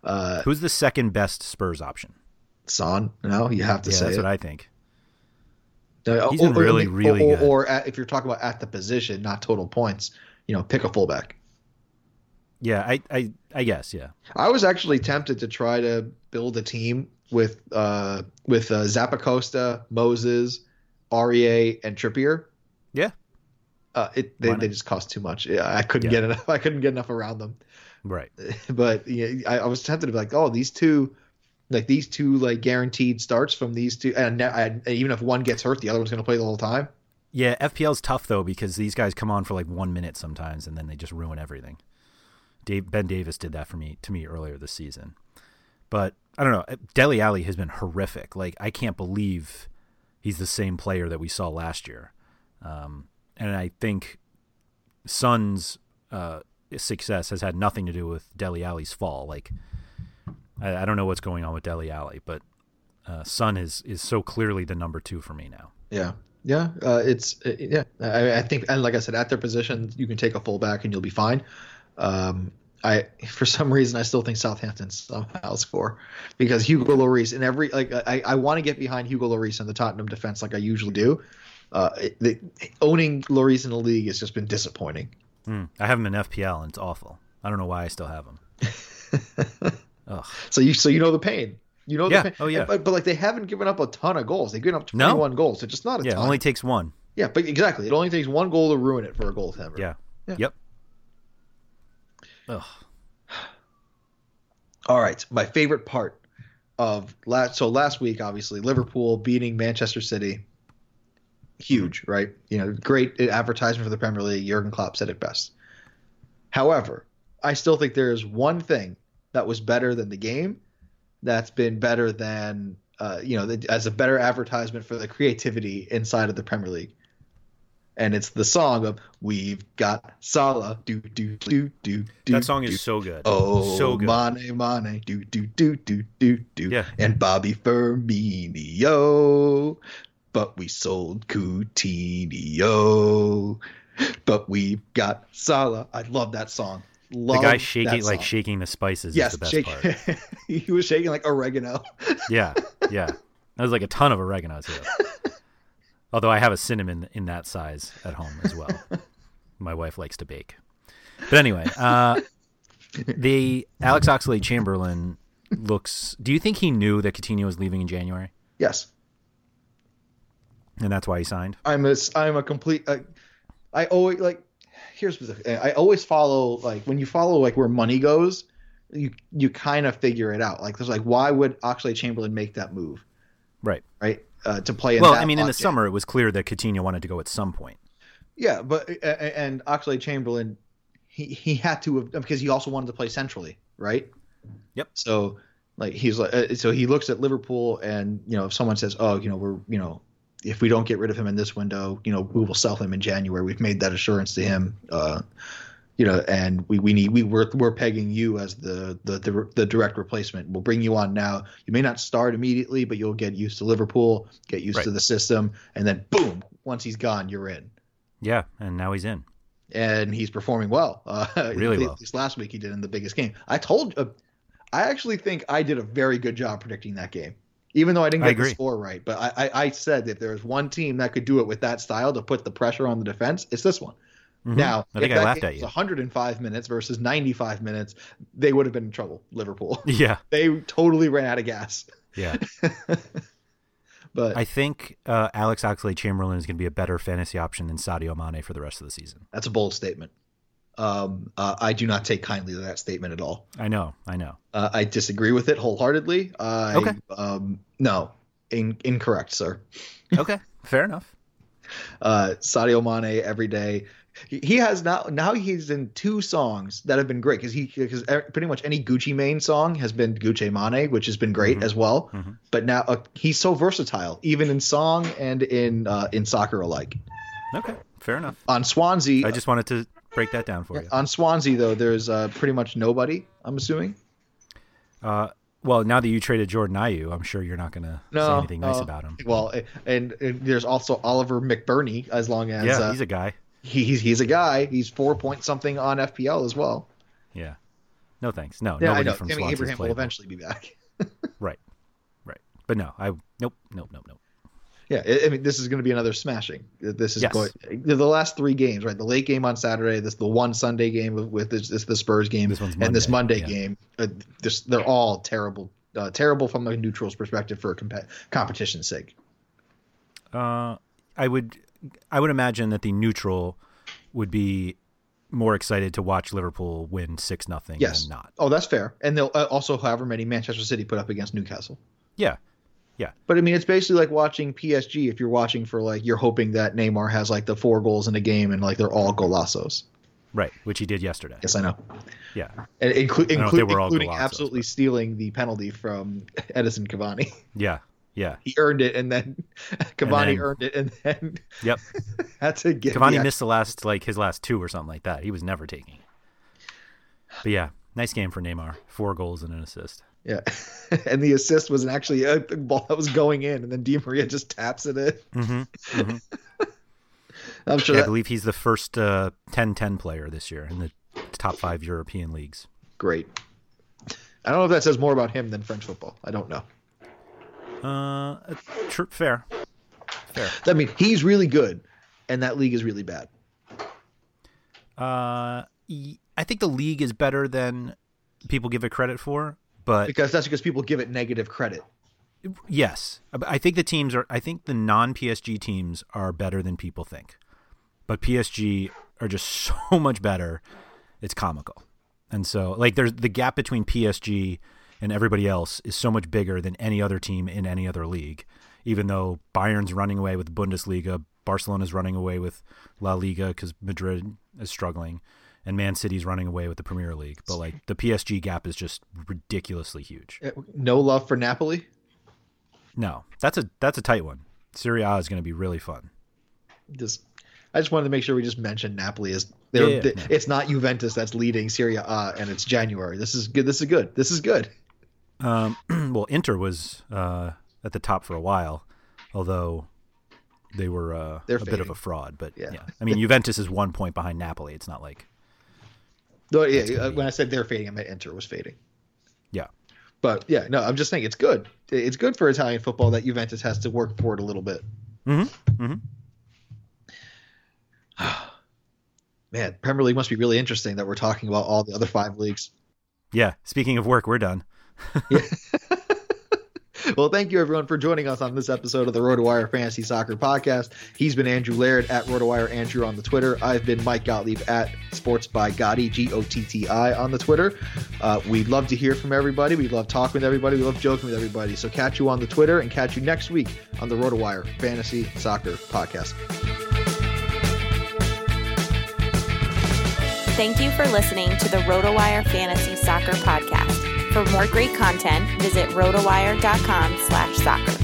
Uh, Who's the second best Spurs option? Son, no, you have to yeah, say that's it. what I think. Uh, He's been really, really or, good. Or at, if you're talking about at the position, not total points, you know, pick a fullback. Yeah, I, I, I guess. Yeah, I was actually tempted to try to build a team with uh with uh, Zappacosta, Moses, Aurier, and Trippier. yeah, Uh, it they, they just cost too much. Yeah, I couldn't Yeah. get enough. I couldn't get enough around them. right. but yeah, I, I was tempted to be like, oh, these two, like these two, like guaranteed starts from these two, and I, even if one gets hurt, the other one's going to play the whole time. Yeah, FPL's tough though because these guys come on for like one minute sometimes, and then they just ruin everything. Dave, ben Davies did that for me to me earlier this season, but I don't know. Dele Alli has been horrific. Like I can't believe he's the same player that we saw last year, um, and I think Suns' uh, success has had nothing to do with Dele Alli's fall. Like I, I don't know what's going on with Dele Alli, but uh, Son is is so clearly the number two for me now. Yeah, yeah, uh, it's uh, yeah. I, I think, and like I said, at their position, you can take a fullback and you'll be fine. Um, I for some reason I still think Southampton somehow score because Hugo Lloris in every like I, I want to get behind Hugo Lloris in the Tottenham defense like I usually do. Uh, the, owning Lloris in the league has just been disappointing. Mm, I have him in FPL and it's awful. I don't know why I still have him. Ugh. So you so you know the pain. You know Yeah. the pain. Oh, yeah. But, but like they haven't given up a ton of goals. They've given up No. 21 goals. It's just not a Yeah, it only takes one. yeah, but exactly. It only takes one goal to ruin it for a goaltender. Yeah. Yeah. Yep. Ugh. All right, my favorite part of last so last week, obviously Liverpool beating Manchester City, huge, right? You know, great advertisement for the Premier League. Jurgen Klopp said it best. However, I still think there is one thing that was better than the game. That's been better than uh, you know the, as a better advertisement for the creativity inside of the Premier League. And it's the song of "We've Got Salah." Do do do do do. That song do. is so good. Oh, so good. Mane, Mane, do, do, do, do, do, do. Yeah. And Bobby Firmino. But we sold Coutinho. But we've got Salah. I love that song. Love the guy shaking like shaking the spices Yes, is the best part. he was shaking like oregano. Yeah. Yeah. That was like a ton of oregano too. Although I have a cinnamon in that size at home as well. My wife likes to bake. But anyway, uh, the Alex Oxlade Chamberlain looks. Do you think he knew that Coutinho was leaving in January, yes. and that's why he signed? I'm a I'm a complete. Uh, I always like. Here's the. I always follow like when you follow like where money goes, you you kind of figure it out. Like there's like why would Oxlade Chamberlain make that move, Right. right? Uh, to play in Well, I mean, in the bucket. summer, it was clear that Coutinho wanted to go at some point. Yeah, but and Oxlade Chamberlain, he he had to have because he also wanted to play centrally, right? Yep. So like he's like uh, so he looks at Liverpool and you know if someone says oh you know we're you know if we don't get rid of him in this window you know we will sell him in January we've made that assurance to him uh you know and we, we need we we're, we're pegging you as the, the the the direct replacement we'll bring you on now you may not start immediately but you'll get used to Liverpool get used Right. to the system and then boom once he's gone you're in Yeah, and now he's in. and he's performing well. Uh, Really at well. least last week he did in the biggest game. I told, uh, I actually think I did a very good job predicting that game, even though I didn't I get the score right. But I, I, I said if there was one team that could do it with that style to put the pressure on the defense, it's this one. Mhm. Now, I think if I that laughed game at you. 105 minutes versus 95 minutes, they would have been in trouble. Liverpool. Yeah, they totally ran out of gas. yeah. But I think uh, Alex Oxlade Chamberlain is going to be a better fantasy option than Sadio Mane for the rest of the season. that's a bold statement. Um, uh, I do not take kindly to that statement at all. I know, I know. Uh, I disagree with it wholeheartedly. I, Okay. Um, no, in, incorrect, sir. Okay, fair enough. Uh, Sadio Mane every day. He he has now now he's in two songs that have been great because he because pretty much any Gucci Mane song has been Gucci Mane, which has been great Mhm. as well. Mhm. But now uh, he's so versatile, even in song and in uh, in soccer alike. Okay, fair enough. On Swansea, I just wanted to break that down for you. on Swansea though, there's uh, pretty much nobody. I'm assuming. Uh, well, now that you traded Jordan Ayew, I'm sure you're not going to say No, anything nice about him. Well, and, and there's also Oliver McBurnie, as long as Yeah, uh, he's a guy. he's he's a guy. He's four point something on FPL as well. Yeah. No thanks. No, Yeah, I nobody know. from I mean, Abraham will eventually be back. Right, right. But no, I nope, nope, nope, nope. Yeah, I I mean, this is going to be another smashing. This is Yes. going the last three games, right? The late game on Saturday, this the one Sunday game with, this, this the Spurs game, This and this Monday, Monday yeah. game. Uh, this, they're all terrible, uh, terrible from a neutral's perspective for comp- competition's sake. Uh, I would, I would imagine that the neutral would be more excited to watch Liverpool win six nothing Yes. than not. Oh, that's fair. And they'll uh, also however many Manchester City put up against Newcastle. Yeah, But I mean, it's basically like watching PSG. If you're watching for like, you're hoping that Neymar has like the four goals in a game and like they're all golazos. right. Which he did yesterday. Yes, I know. Yeah, And inclu- I know they inclu- including golazos, absolutely but- stealing the penalty from Edison Cavani. yeah, yeah. he earned it, and then Cavani then- earned it, and then Yep. that's a get Cavani missed the last like his last two or something like that. He was never taking. But yeah, nice game for Neymar. Four goals and an assist. Yeah, and the assist was actually a ball that was going in, and then Di Maria just taps it in. Mm-hmm. I'm sure I believe he's the first uh, 10-10 player this year in the top five European leagues. great. I don't know if that says more about him than French football. I don't know. Uh, tr- fair, fair. I mean, he's really good, and that league is really bad. Uh, I think the league is better than people give it credit for, but Because that's because people give it negative credit. yes, I think the teams are. I think the non PSG teams are better than people think, but PSG are just so much better. It's comical, and so like there's the gap between PSG and everybody else is so much bigger than any other team in any other league. Even though Bayern's running away with Bundesliga, Barcelona's running away with La Liga because Madrid is struggling, and Man City's running away with the Premier League. But like the PSG gap is just ridiculously huge. No love for Napoli. No, that's a that's a tight one. Serie A is going to be really fun. Just, I just wanted to make sure we just mentioned Napoli as Yeah, yeah, no. it's not Juventus that's leading Serie A, and it's January. This is good. This is good. This is good. Um, well, Inter was uh, at the top for a while, although they were uh, a bit of a fraud. But Yeah. yeah. I mean Juventus is one point behind Napoli. It's not like Though, yeah, uh, when I said they're fading, I meant Inter was fading. yeah, But yeah, no, I'm just saying it's good. It's good for Italian football that Juventus has to work for it a little bit. mm-hmm. Mm-hmm. Man, Premier League must be really interesting that we're talking about all the other five leagues. yeah. Speaking of work, we're done. Well, thank you everyone for joining us on this episode of the RotoWire Fantasy Soccer Podcast. He's been Andrew Laird at RotoWire Andrew on the Twitter. I've been Mike Gottlieb at Sports by Gotti G O T T I on the Twitter. Uh, we'd love to hear from everybody. We love talking with everybody. We love joking with everybody. So catch you on the Twitter and catch you next week on the RotoWire Fantasy Soccer Podcast. Thank you for listening to the RotoWire Fantasy Soccer Podcast. For more great content, visit rotowire.com slash soccer.